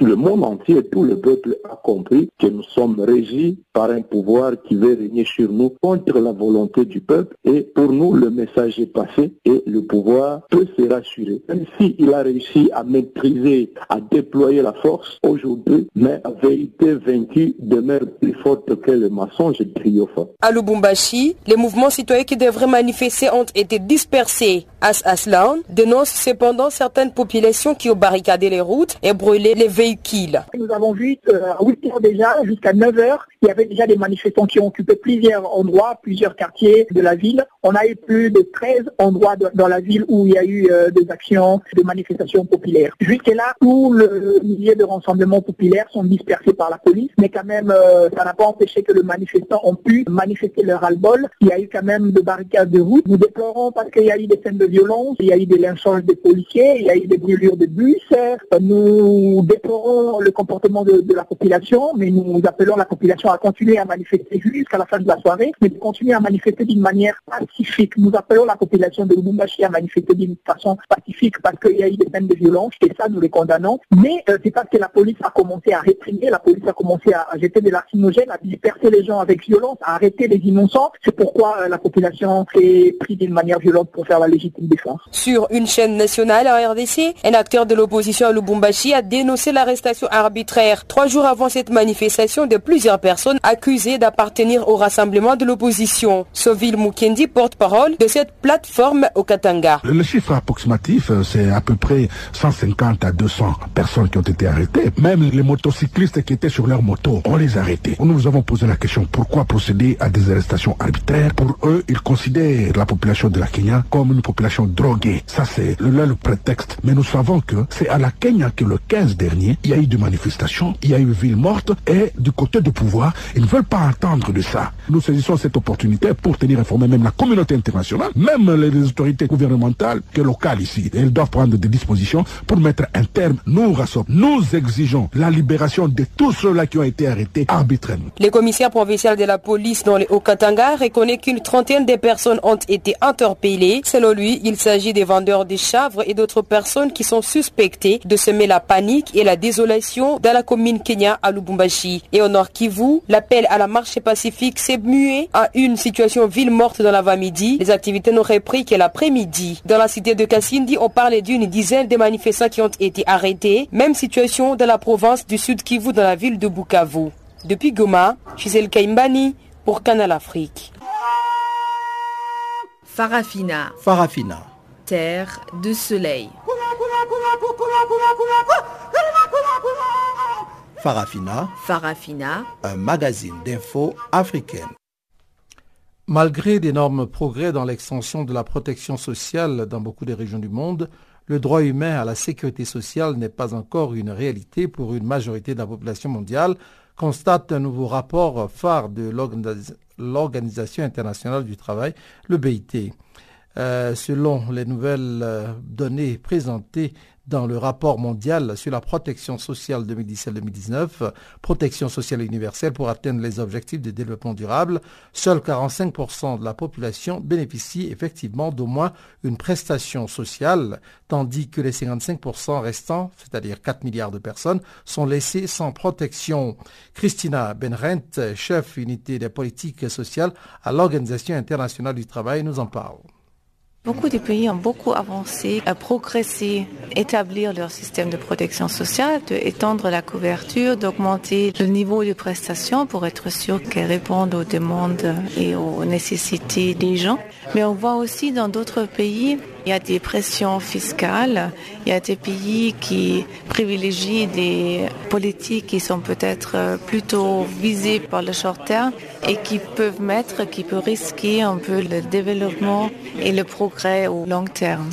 le, monde entier, tout le peuple a compris que nous sommes régis par un pouvoir qui veut régner sur nous contre la volonté du peuple. Et pour nous, le message est passé et le pouvoir peut se rassurer. Même s'il a réussi à maîtriser, à déployer la force aujourd'hui, mais la vérité vaincue demeure plus forte que le mensonge triomphe. À Lubumbashi, les mouvements citoyens qui devraient manifester ont été dispersés. As Aslan dénonce cependant certaines populations qui ont barricadé les routes et brûlé les véhicules. Nous avons vu euh, à 8 heures déjà, jusqu'à 9 heures, il y avait déjà des manifestants qui ont occupé plusieurs endroits, plusieurs quartiers de la ville. On a eu plus de 13 endroits dans la ville où il y a eu euh, des actions de manifestations populaires. Jusqu'à là, tous le milliers de rassemblements populaires sont dispersés par la police, mais quand même, euh, ça n'a pas empêché que les manifestants ont pu manifester leur ras-le-bol. Il y a eu quand même des barricades de route. Nous déplorons parce qu'il y a eu des scènes de violence, il y a eu des lynchages des policiers, il y a eu des brûlures de bus. Nous déplorons le comportement de, de la population, mais nous appelons la population à continuer à manifester jusqu'à la fin de la soirée, mais de continuer à manifester d'une manière pacifique. Nous appelons la population de Lubumbashi à manifester d'une façon pacifique parce qu'il y a eu des peines de violence et ça nous les condamnons. Mais euh, c'est parce que la police a commencé à réprimer, la police a commencé à, jeter des lacrymogènes, à disperser les gens avec violence, à arrêter les innocents. C'est pourquoi euh, la population s'est prise d'une manière violente pour faire la légitime défense. Sur une chaîne nationale Un acteur de l'opposition à Lubumbashi a dénoncé l'arrestation arbitraire trois jours avant cette manifestation de plusieurs personnes accusées d'appartenir au rassemblement de l'opposition. Sovil Mukendi, porte-parole de cette plateforme au Katanga. Le chiffre approximatif, euh, c'est à peu près 150 à 200 personnes qui ont été arrêtées. Même les motocyclistes qui étaient sur leur moto, on les a arrêtés. Nous nous avons posé la question, pourquoi procéder à des arrestations arbitraires? Pour eux, ils considèrent la population de la Kenya comme une population droguée. Ça, c'est là le prétexte. Mais nous savons que c'est à la Kenya que le 15 dernier, il y a eu des manifestations, il y a eu ville morte et du côté du pouvoir, ils ne veulent pas entendre de ça. Nous saisissons cette opportunité pour tenir informé même la communauté internationale, même les autorités gouvernementales que locales ici. Elles doivent prendre des dispositions pour mettre un terme. Nous, Rassop, nous exigeons la libération de tous ceux-là qui ont été arrêtés arbitrairement. Le commissaire provincial de la police dans le Haut-Katanga reconnaît qu'une trentaine de personnes ont été interpellées. Selon lui, il s'agit des vendeurs de chèvres et d'autres autres personnes qui sont suspectées de semer la panique et la désolation dans la commune Kenya à Lubumbashi. Et au Nord Kivu, l'appel à la marche pacifique s'est mué à une situation ville morte dans l'avant-midi. Les activités n'auraient pris que l'après-midi. Dans la cité de Kassindi, on parle d'une dizaine de manifestants qui ont été arrêtés. Même situation dans la province du Sud Kivu dans la ville de Bukavu. Depuis Goma, Gisèle Kaimbani pour Canal Afrique. Farafina. Farafina. Terre de soleil. Farafina. Farafina. Un magazine d'infos africaine. Malgré d'énormes progrès dans l'extension de la protection sociale dans beaucoup de régions du monde, le droit humain à la sécurité sociale n'est pas encore une réalité pour une majorité de la population mondiale, constate un nouveau rapport phare de l'Organisation internationale du travail, le BIT. Euh, selon les nouvelles euh, données présentées dans le rapport mondial sur la protection sociale 2017-2019, protection sociale universelle pour atteindre les objectifs de développement durable, seuls 45% de la population bénéficie effectivement d'au moins une prestation sociale, tandis que les 55% restants, c'est-à-dire 4 milliards de personnes, sont laissés sans protection. Christina Benrent, chef unité des politiques sociales à l'Organisation internationale du travail, nous en parle. Beaucoup de pays ont beaucoup avancé, à progressé, établir leur système de protection sociale, d'étendre la couverture, d'augmenter le niveau de prestations pour être sûr qu'elles répondent aux demandes et aux nécessités des gens. Mais on voit aussi dans d'autres pays, il y a des pressions fiscales, il y a des pays qui privilégient des politiques qui sont peut-être plutôt visées par le short terme et qui peuvent mettre, qui peuvent risquer un peu le développement et le progrès au long terme.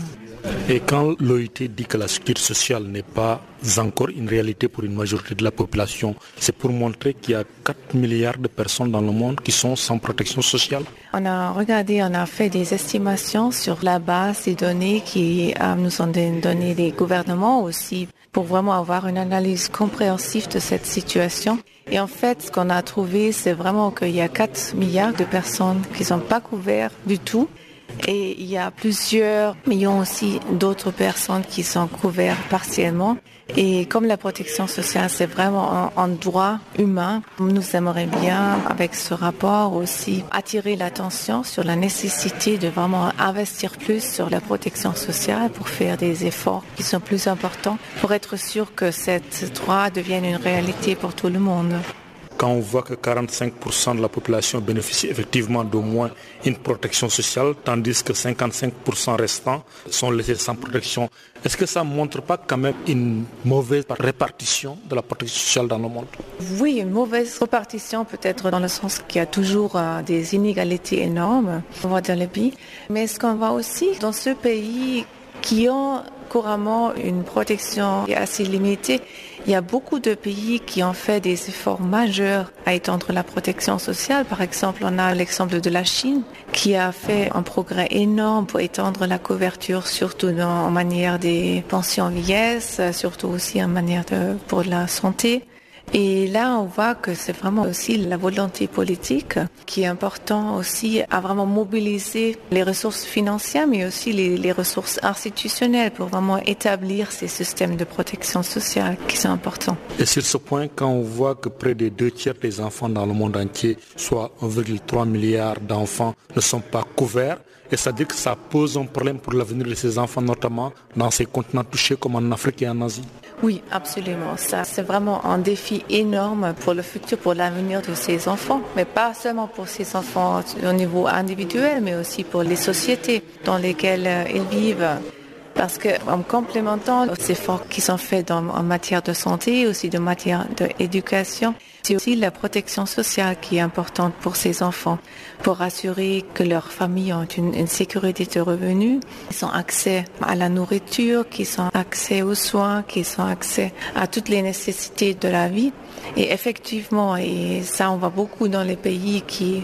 Et quand l'OIT dit que la sécurité sociale n'est pas encore une réalité pour une majorité de la population, c'est pour montrer qu'il y a 4 milliards de personnes dans le monde qui sont sans protection sociale. On a regardé, on a fait des estimations sur la base des données qui euh, nous ont donné des gouvernements aussi pour vraiment avoir une analyse compréhensive de cette situation. Et en fait, ce qu'on a trouvé, c'est vraiment qu'il y a 4 milliards de personnes qui ne sont pas couvertes du tout. Et il y a plusieurs millions aussi d'autres personnes qui sont couvertes partiellement. Et comme la protection sociale, c'est vraiment un, droit humain, nous aimerions bien, avec ce rapport aussi, attirer l'attention sur la nécessité de vraiment investir plus sur la protection sociale pour faire des efforts qui sont plus importants, pour être sûr que cette droit devienne une réalité pour tout le monde quand on voit que 45% de la population bénéficie effectivement d'au moins une protection sociale, tandis que 55% restants sont laissés sans protection, est-ce que ça ne montre pas quand même une mauvaise répartition de la protection sociale dans le monde? Oui, une mauvaise répartition peut-être dans le sens qu'il y a toujours euh, des inégalités énormes, on voit dans le pays. Mais ce qu'on voit aussi dans ce pays qui ont couramment une protection assez limitée, il y a beaucoup de pays qui ont fait des efforts majeurs à étendre la protection sociale. Par exemple, on a l'exemple de la Chine qui a fait un progrès énorme pour étendre la couverture, surtout en manière des pensions vieillesse, surtout aussi en manière de, pour la santé. Et là, on voit que c'est vraiment aussi la volonté politique qui est important aussi à vraiment mobiliser les ressources financières, mais aussi les, ressources institutionnelles pour vraiment établir ces systèmes de protection sociale qui sont importants. Et sur ce point, quand on voit que près de deux tiers des enfants dans le monde entier, soit 1,3 milliard d'enfants, ne sont pas couverts, et ça dit que ça pose un problème pour l'avenir de ces enfants, notamment dans ces continents touchés comme en Afrique et en Asie. Oui, absolument. Ça, c'est vraiment un défi énorme pour le futur, pour l'avenir de ces enfants, mais pas seulement pour ces enfants au niveau individuel, mais aussi pour les sociétés dans lesquelles euh, ils vivent. Parce qu'en complémentant les efforts qui sont faits en matière de santé, aussi de matière d'éducation, c'est aussi la protection sociale qui est importante pour ces enfants, pour assurer que leurs familles ont une, sécurité de revenus, qu'ils ont accès à la nourriture, qu'ils ont accès aux soins, qu'ils ont accès à toutes les nécessités de la vie. Et effectivement, et ça on voit beaucoup dans les pays qui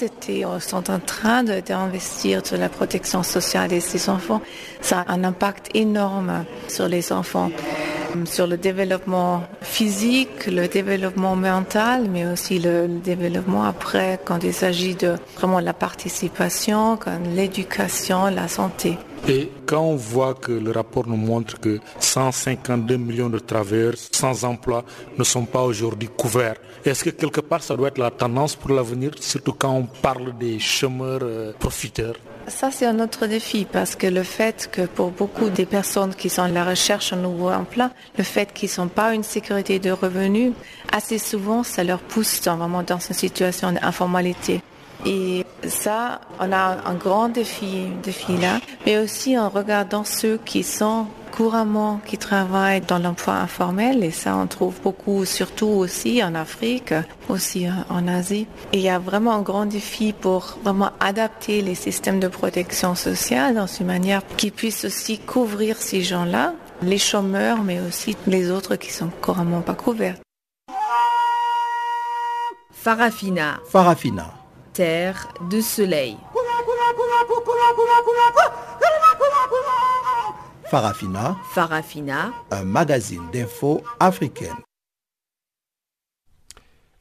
été, sont en train d'investir sur la protection sociale de ces enfants, ça a un impact énorme sur les enfants sur le développement physique, le développement mental, mais aussi le développement après quand il s'agit de vraiment la participation, l'éducation, la santé. Et quand on voit que le rapport nous montre que 152 millions de travailleurs sans emploi ne sont pas aujourd'hui couverts, est-ce que quelque part ça doit être la tendance pour l'avenir, surtout quand on parle des chômeurs euh, profiteurs? Ça, c'est un autre défi parce que le fait que pour beaucoup des personnes qui sont à la recherche d'un nouveau emploi, le fait qu'ils ne sont pas une sécurité de revenus, assez souvent, ça leur pousse vraiment dans une situation d'informalité. Et ça, on a un grand défi, défi là, mais aussi en regardant ceux qui sont couramment, qui travaillent dans l'emploi informel, et ça on trouve beaucoup, surtout aussi en Afrique, aussi en Asie. Et il y a vraiment un grand défi pour vraiment adapter les systèmes de protection sociale dans une manière qui puisse aussi couvrir ces gens-là, les chômeurs, mais aussi les autres qui sont couramment pas couverts. Farafina. Farafina terre de soleil. Farafina. Farafina. Un magazine d'infos africaine.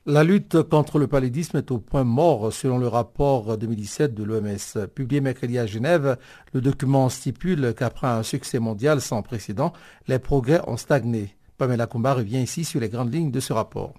La lutte contre le paludisme est au point mort selon le rapport 2017 de l'OMS. Publié mercredi à Genève, le document stipule qu'après un succès mondial sans précédent, les progrès ont stagné. Pamela Kumba revient ici sur les grandes lignes de ce rapport.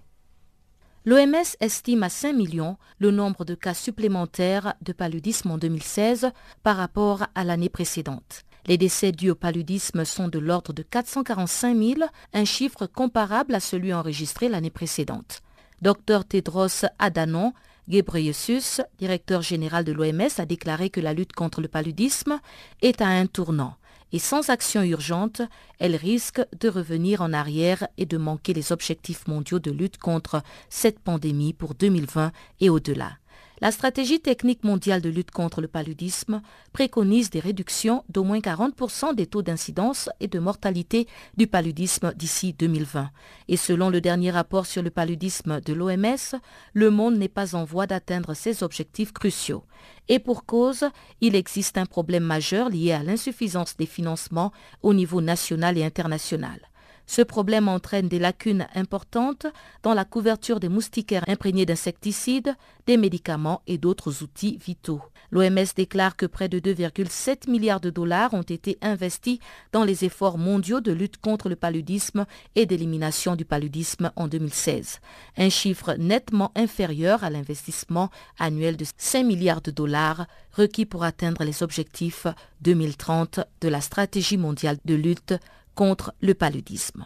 L'OMS estime à 5 millions le nombre de cas supplémentaires de paludisme en 2016 par rapport à l'année précédente. Les décès dus au paludisme sont de l'ordre de 445 000, un chiffre comparable à celui enregistré l'année précédente. Dr Tedros Adhanom Ghebreyesus, directeur général de l'OMS, a déclaré que la lutte contre le paludisme est à un tournant et sans action urgente, elle risque de revenir en arrière et de manquer les objectifs mondiaux de lutte contre cette pandémie pour 2020 et au-delà. La stratégie technique mondiale de lutte contre le paludisme préconise des réductions d'au moins 40% des taux d'incidence et de mortalité du paludisme d'ici 2020. Et selon le dernier rapport sur le paludisme de l'OMS, le monde n'est pas en voie d'atteindre ces objectifs cruciaux. Et pour cause, il existe un problème majeur lié à l'insuffisance des financements au niveau national et international. Ce problème entraîne des lacunes importantes dans la couverture des moustiquaires imprégnés d'insecticides, des médicaments et d'autres outils vitaux. L'OMS déclare que près de 2,7 milliards de dollars ont été investis dans les efforts mondiaux de lutte contre le paludisme et d'élimination du paludisme en 2016, un chiffre nettement inférieur à l'investissement annuel de 5 milliards de dollars requis pour atteindre les objectifs 2030 de la stratégie mondiale de lutte contre le paludisme.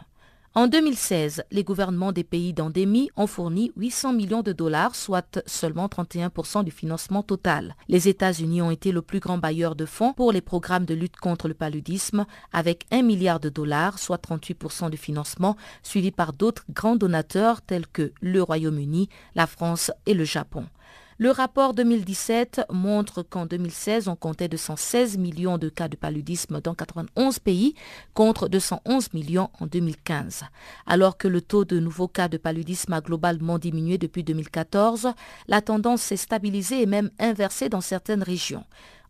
En 2016, les gouvernements des pays d'endémie ont fourni 800 millions de dollars, soit seulement 31% du financement total. Les États-Unis ont été le plus grand bailleur de fonds pour les programmes de lutte contre le paludisme, avec 1 milliard de dollars, soit 38% du financement, suivi par d'autres grands donateurs tels que le Royaume-Uni, la France et le Japon. Le rapport 2017 montre qu'en 2016, on comptait 216 millions de cas de paludisme dans 91 pays contre 211 millions en 2015. Alors que le taux de nouveaux cas de paludisme a globalement diminué depuis 2014, la tendance s'est stabilisée et même inversée dans certaines régions.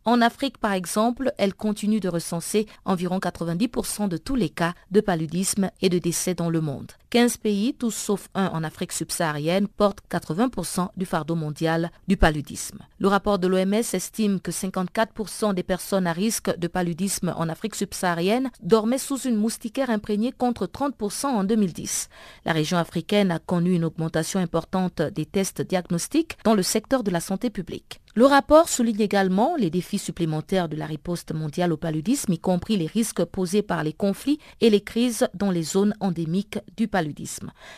En Afrique, par exemple, elle continue de recenser environ 90% de tous les cas de paludisme et de décès dans le monde. 15 pays, tous sauf un en Afrique subsaharienne, portent 80% du fardeau mondial du paludisme. Le rapport de l'OMS estime que 54% des personnes à risque de paludisme en Afrique subsaharienne dormaient sous une moustiquaire imprégnée contre 30% en 2010. La région africaine a connu une augmentation importante des tests diagnostiques dans le secteur de la santé publique. Le rapport souligne également les défis supplémentaires de la riposte mondiale au paludisme, y compris les risques posés par les conflits et les crises dans les zones endémiques du paludisme.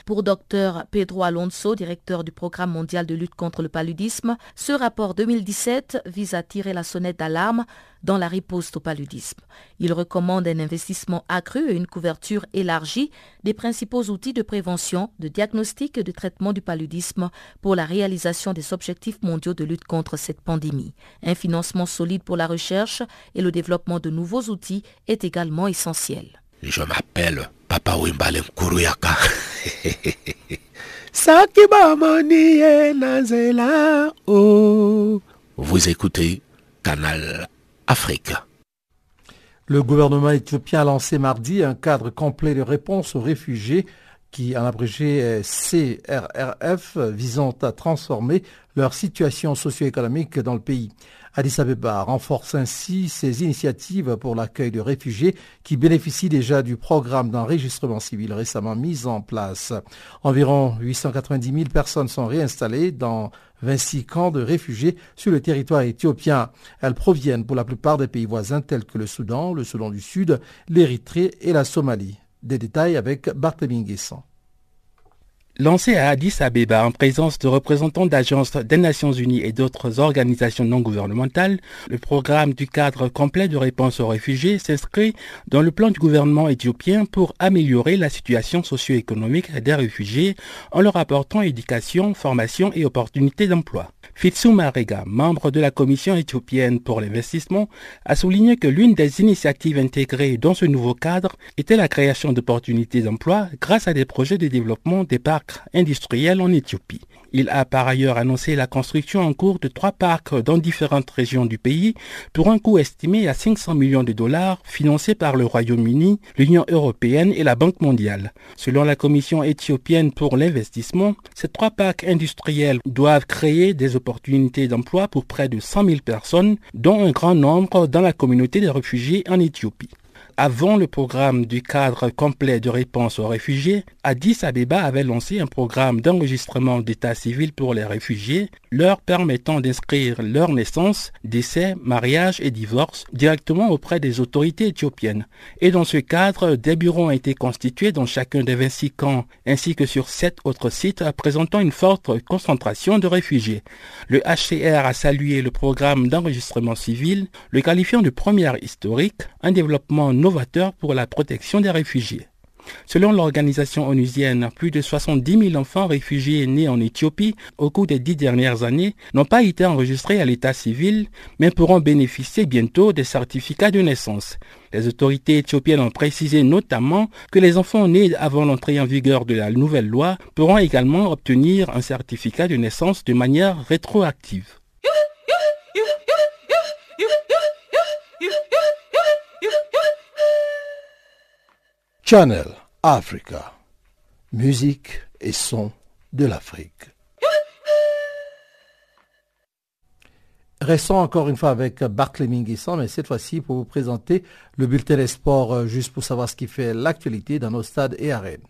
Pour Dr Pedro Alonso, directeur du programme mondial de lutte contre le paludisme, ce rapport 2017 vise à tirer la sonnette d'alarme dans la riposte au paludisme. Il recommande un investissement accru et une couverture élargie des principaux outils de prévention, de diagnostic et de traitement du paludisme pour la réalisation des objectifs mondiaux de lutte contre cette pandémie. Un financement solide pour la recherche et le développement de nouveaux outils est également essentiel. Je m'appelle Papa Wimbale Kuruyaka. Oh. Vous écoutez Canal Afrique. Le gouvernement éthiopien a lancé mardi un cadre complet de réponse aux réfugiés qui, en abrégé CRRF, visant à transformer leur situation socio-économique dans le pays. Addis Abeba renforce ainsi ses initiatives pour l'accueil de réfugiés qui bénéficient déjà du programme d'enregistrement civil récemment mis en place. Environ 890 000 personnes sont réinstallées dans 26 camps de réfugiés sur le territoire éthiopien. Elles proviennent pour la plupart des pays voisins tels que le Soudan, le Soudan du Sud, l'Érythrée et la Somalie. Des détails avec Barthélémy Guessant. Lancé à Addis Abeba en présence de représentants d'agences des Nations Unies et d'autres organisations non gouvernementales, le programme du cadre complet de réponse aux réfugiés s'inscrit dans le plan du gouvernement éthiopien pour améliorer la situation socio-économique des réfugiés en leur apportant éducation, formation et opportunités d'emploi. Fitsu Marega, membre de la Commission éthiopienne pour l'investissement, a souligné que l'une des initiatives intégrées dans ce nouveau cadre était la création d'opportunités d'emploi grâce à des projets de développement des parcs industriel en Éthiopie. Il a par ailleurs annoncé la construction en cours de trois parcs dans différentes régions du pays pour un coût estimé à 500 millions de dollars financés par le Royaume-Uni, l'Union européenne et la Banque mondiale. Selon la Commission éthiopienne pour l'investissement, ces trois parcs industriels doivent créer des opportunités d'emploi pour près de 100 000 personnes, dont un grand nombre dans la communauté des réfugiés en Éthiopie. Avant le programme du cadre complet de réponse aux réfugiés, Addis Abeba avait lancé un programme d'enregistrement d'état civil pour les réfugiés, leur permettant d'inscrire leur naissance, décès, mariage et divorce directement auprès des autorités éthiopiennes. Et dans ce cadre, des bureaux ont été constitués dans chacun des 26 camps, ainsi que sur sept autres sites présentant une forte concentration de réfugiés. Le HCR a salué le programme d'enregistrement civil, le qualifiant de première historique, un développement pour la protection des réfugiés. Selon l'organisation onusienne, plus de 70 000 enfants réfugiés nés en Éthiopie au cours des dix dernières années n'ont pas été enregistrés à l'état civil, mais pourront bénéficier bientôt des certificats de naissance. Les autorités éthiopiennes ont précisé notamment que les enfants nés avant l'entrée en vigueur de la nouvelle loi pourront également obtenir un certificat de naissance de manière rétroactive. Channel Africa. Musique et son de l'Afrique. Restons encore une fois avec Barclay Minguisson, mais cette fois-ci pour vous présenter le bulletin des sports, euh, juste pour savoir ce qui fait l'actualité dans nos stades et arènes.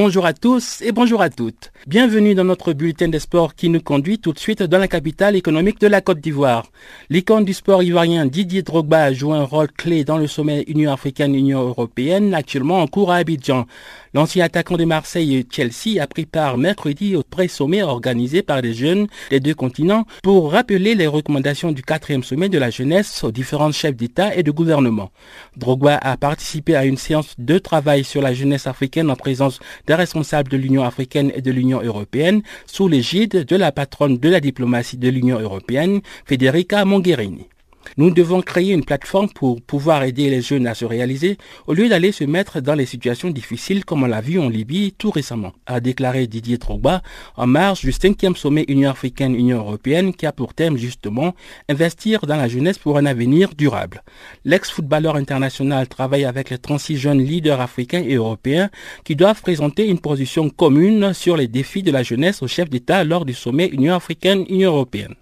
Bonjour à tous et bonjour à toutes. Bienvenue dans notre bulletin des sports qui nous conduit tout de suite dans la capitale économique de la Côte d'Ivoire. L'icône du sport ivoirien Didier Drogba joue un rôle clé dans le sommet Union africaine-Union européenne actuellement en cours à Abidjan. L'ancien attaquant de Marseille et Chelsea a pris part mercredi au pré-sommet organisé par des jeunes des deux continents pour rappeler les recommandations du quatrième sommet de la jeunesse aux différents chefs d'État et de gouvernement. Drogba a participé à une séance de travail sur la jeunesse africaine en présence des responsables de l'Union africaine et de l'Union européenne sous l'égide de la patronne de la diplomatie de l'Union européenne, Federica Mogherini. Nous devons créer une plateforme pour pouvoir aider les jeunes à se réaliser au lieu d'aller se mettre dans les situations difficiles comme on l'a vu en Libye tout récemment, a déclaré Didier Drogba en marge du cinquième sommet Union africaine-Union européenne qui a pour thème justement investir dans la jeunesse pour un avenir durable. L'ex-footballeur international travaille avec les 36 jeunes leaders africains et européens qui doivent présenter une position commune sur les défis de la jeunesse au chef d'État lors du sommet Union africaine-Union européenne.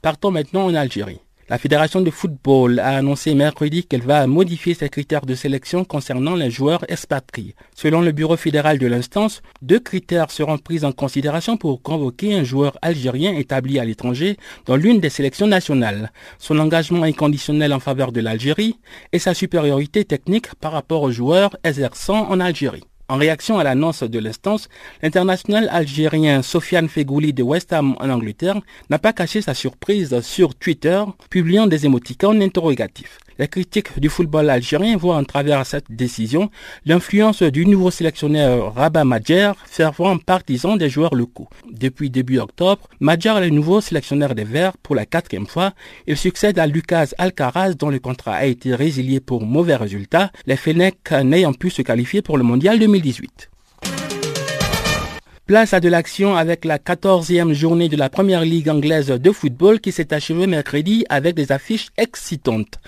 Partons maintenant en Algérie. La Fédération de football a annoncé mercredi qu'elle va modifier ses critères de sélection concernant les joueurs expatriés. Selon le bureau fédéral de l'instance, deux critères seront pris en considération pour convoquer un joueur algérien établi à l'étranger dans l'une des sélections nationales. Son engagement inconditionnel en faveur de l'Algérie et sa supériorité technique par rapport aux joueurs exerçant en Algérie. En réaction à l'annonce de l'instance, l'international algérien Sofiane Fegouli de West Ham en Angleterre n'a pas caché sa surprise sur Twitter, publiant des émoticônes interrogatifs. Les critiques du football algérien voient en travers cette décision l'influence du nouveau sélectionneur Rabat Madjer, fervent partisan des joueurs locaux. Depuis début octobre, Madjer est le nouveau sélectionneur des Verts pour la quatrième fois. Il succède à Lucas Alcaraz dont le contrat a été résilié pour mauvais résultats, les Fennecs n'ayant pu se qualifier pour le mondial 2018. Place à de l'action avec la 14e journée de la première ligue anglaise de football qui s'est achevée mercredi avec des affiches excitantes.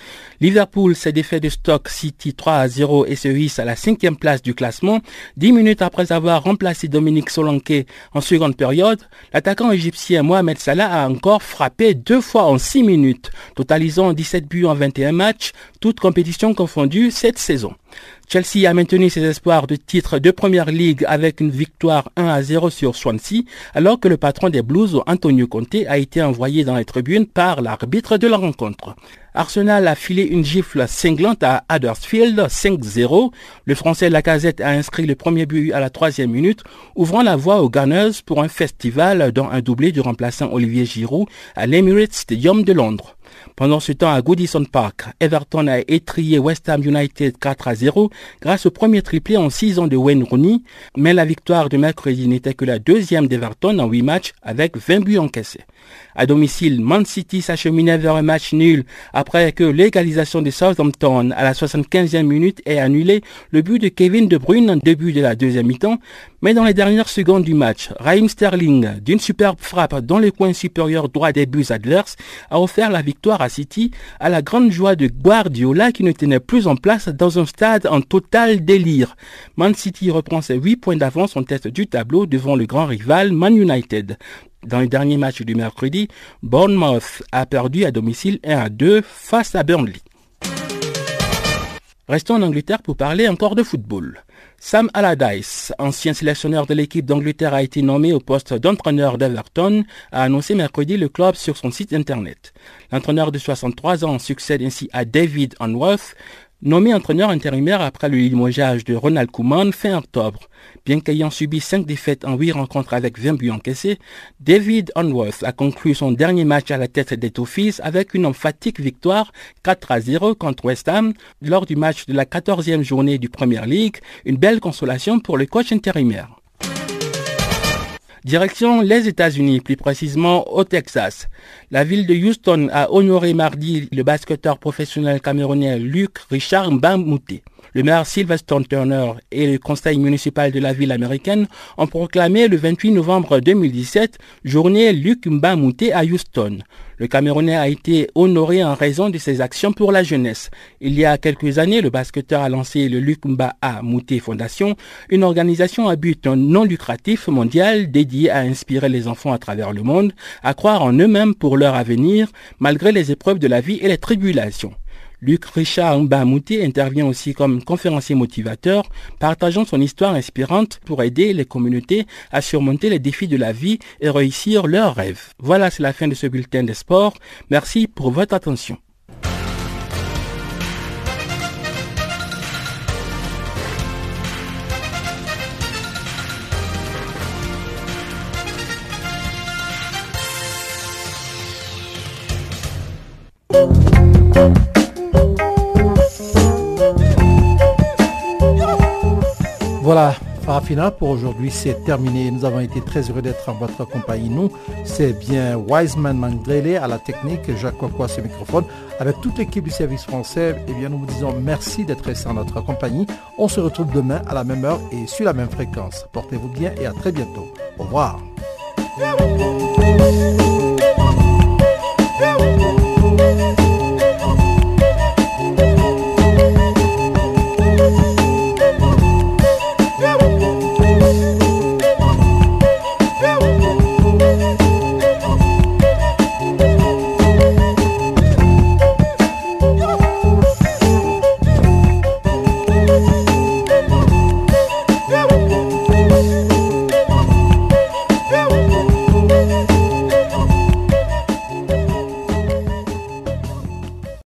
Liverpool s'est défait de Stock City 3 à 0 et se hisse à la cinquième place du classement. Dix minutes après avoir remplacé Dominique Solanke en seconde période, l'attaquant égyptien Mohamed Salah a encore frappé deux fois en six minutes, totalisant 17 buts en 21 matchs, toutes compétitions confondues cette saison. Chelsea a maintenu ses espoirs de titre de première ligue avec une victoire 1 à 0 sur Swansea, alors que le patron des Blues, Antonio Conte, a été envoyé dans les tribunes par l'arbitre de la rencontre. Arsenal a filé une gifle cinglante à Huddersfield 5-0. Le français Lacazette a inscrit le premier but à la troisième minute, ouvrant la voie aux Gunners pour un festival dont un doublé du remplaçant Olivier Giroud à l'Emirates Stadium de Londres. Pendant ce temps, à Goodison Park, Everton a étrié West Ham United 4 à 0 grâce au premier triplé en 6 ans de Wayne Rooney, mais la victoire de mercredi n'était que la deuxième d'Everton en 8 matchs avec 20 buts encaissés. À domicile, Man City s'acheminait vers un match nul après que l'égalisation de Southampton à la 75e minute ait annulé le but de Kevin De Bruyne en début de la deuxième mi-temps, mais dans les dernières secondes du match, Raheem Sterling, d'une superbe frappe dans le coin supérieur droit des buts adverses, a offert la victoire à City à la grande joie de Guardiola qui ne tenait plus en place dans un stade en total délire. Man City reprend ses 8 points d'avance en tête du tableau devant le grand rival Man United. Dans le dernier match du mercredi, Bournemouth a perdu à domicile 1 à 2 face à Burnley. Restons en Angleterre pour parler encore de football. Sam Allardyce, ancien sélectionneur de l'équipe d'Angleterre, a été nommé au poste d'entraîneur d'Everton, a annoncé mercredi le club sur son site internet. L'entraîneur de 63 ans succède ainsi à David Unworth, Nommé entraîneur intérimaire après le limogeage de Ronald Koeman fin octobre, bien qu'ayant subi cinq défaites en huit rencontres avec 20 buts encaissés, David Unworth a conclu son dernier match à la tête des Toffees avec une emphatique victoire 4 à 0 contre West Ham lors du match de la 14e journée du Premier League, une belle consolation pour le coach intérimaire. Direction les États-Unis, plus précisément au Texas. La ville de Houston a honoré mardi le basketteur professionnel camerounais Luc Richard Mbamouté. Le maire Sylvester Turner et le conseil municipal de la ville américaine ont proclamé le 28 novembre 2017 journée Luc Mbamouté à Houston. Le Camerounais a été honoré en raison de ses actions pour la jeunesse. Il y a quelques années, le basketteur a lancé le Luc Mba Mouté Fondation, une organisation à but non lucratif mondial dédiée à inspirer les enfants à travers le monde à croire en eux-mêmes pour leur avenir malgré les épreuves de la vie et les tribulations. Luc Richard Mbamouti intervient aussi comme conférencier motivateur, partageant son histoire inspirante pour aider les communautés à surmonter les défis de la vie et réussir leurs rêves. Voilà, c'est la fin de ce bulletin des sports. Merci pour votre attention. Voilà, Farafina pour aujourd'hui, c'est terminé. Nous avons été très heureux d'être en votre compagnie. Nous, c'est bien Wiseman Mangrele à la technique, Jacques Coco à ce microphone. Avec toute l'équipe du service français, eh bien, nous vous disons merci d'être resté en notre compagnie. On se retrouve demain à la même heure et sur la même fréquence. Portez-vous bien et à très bientôt. Au revoir.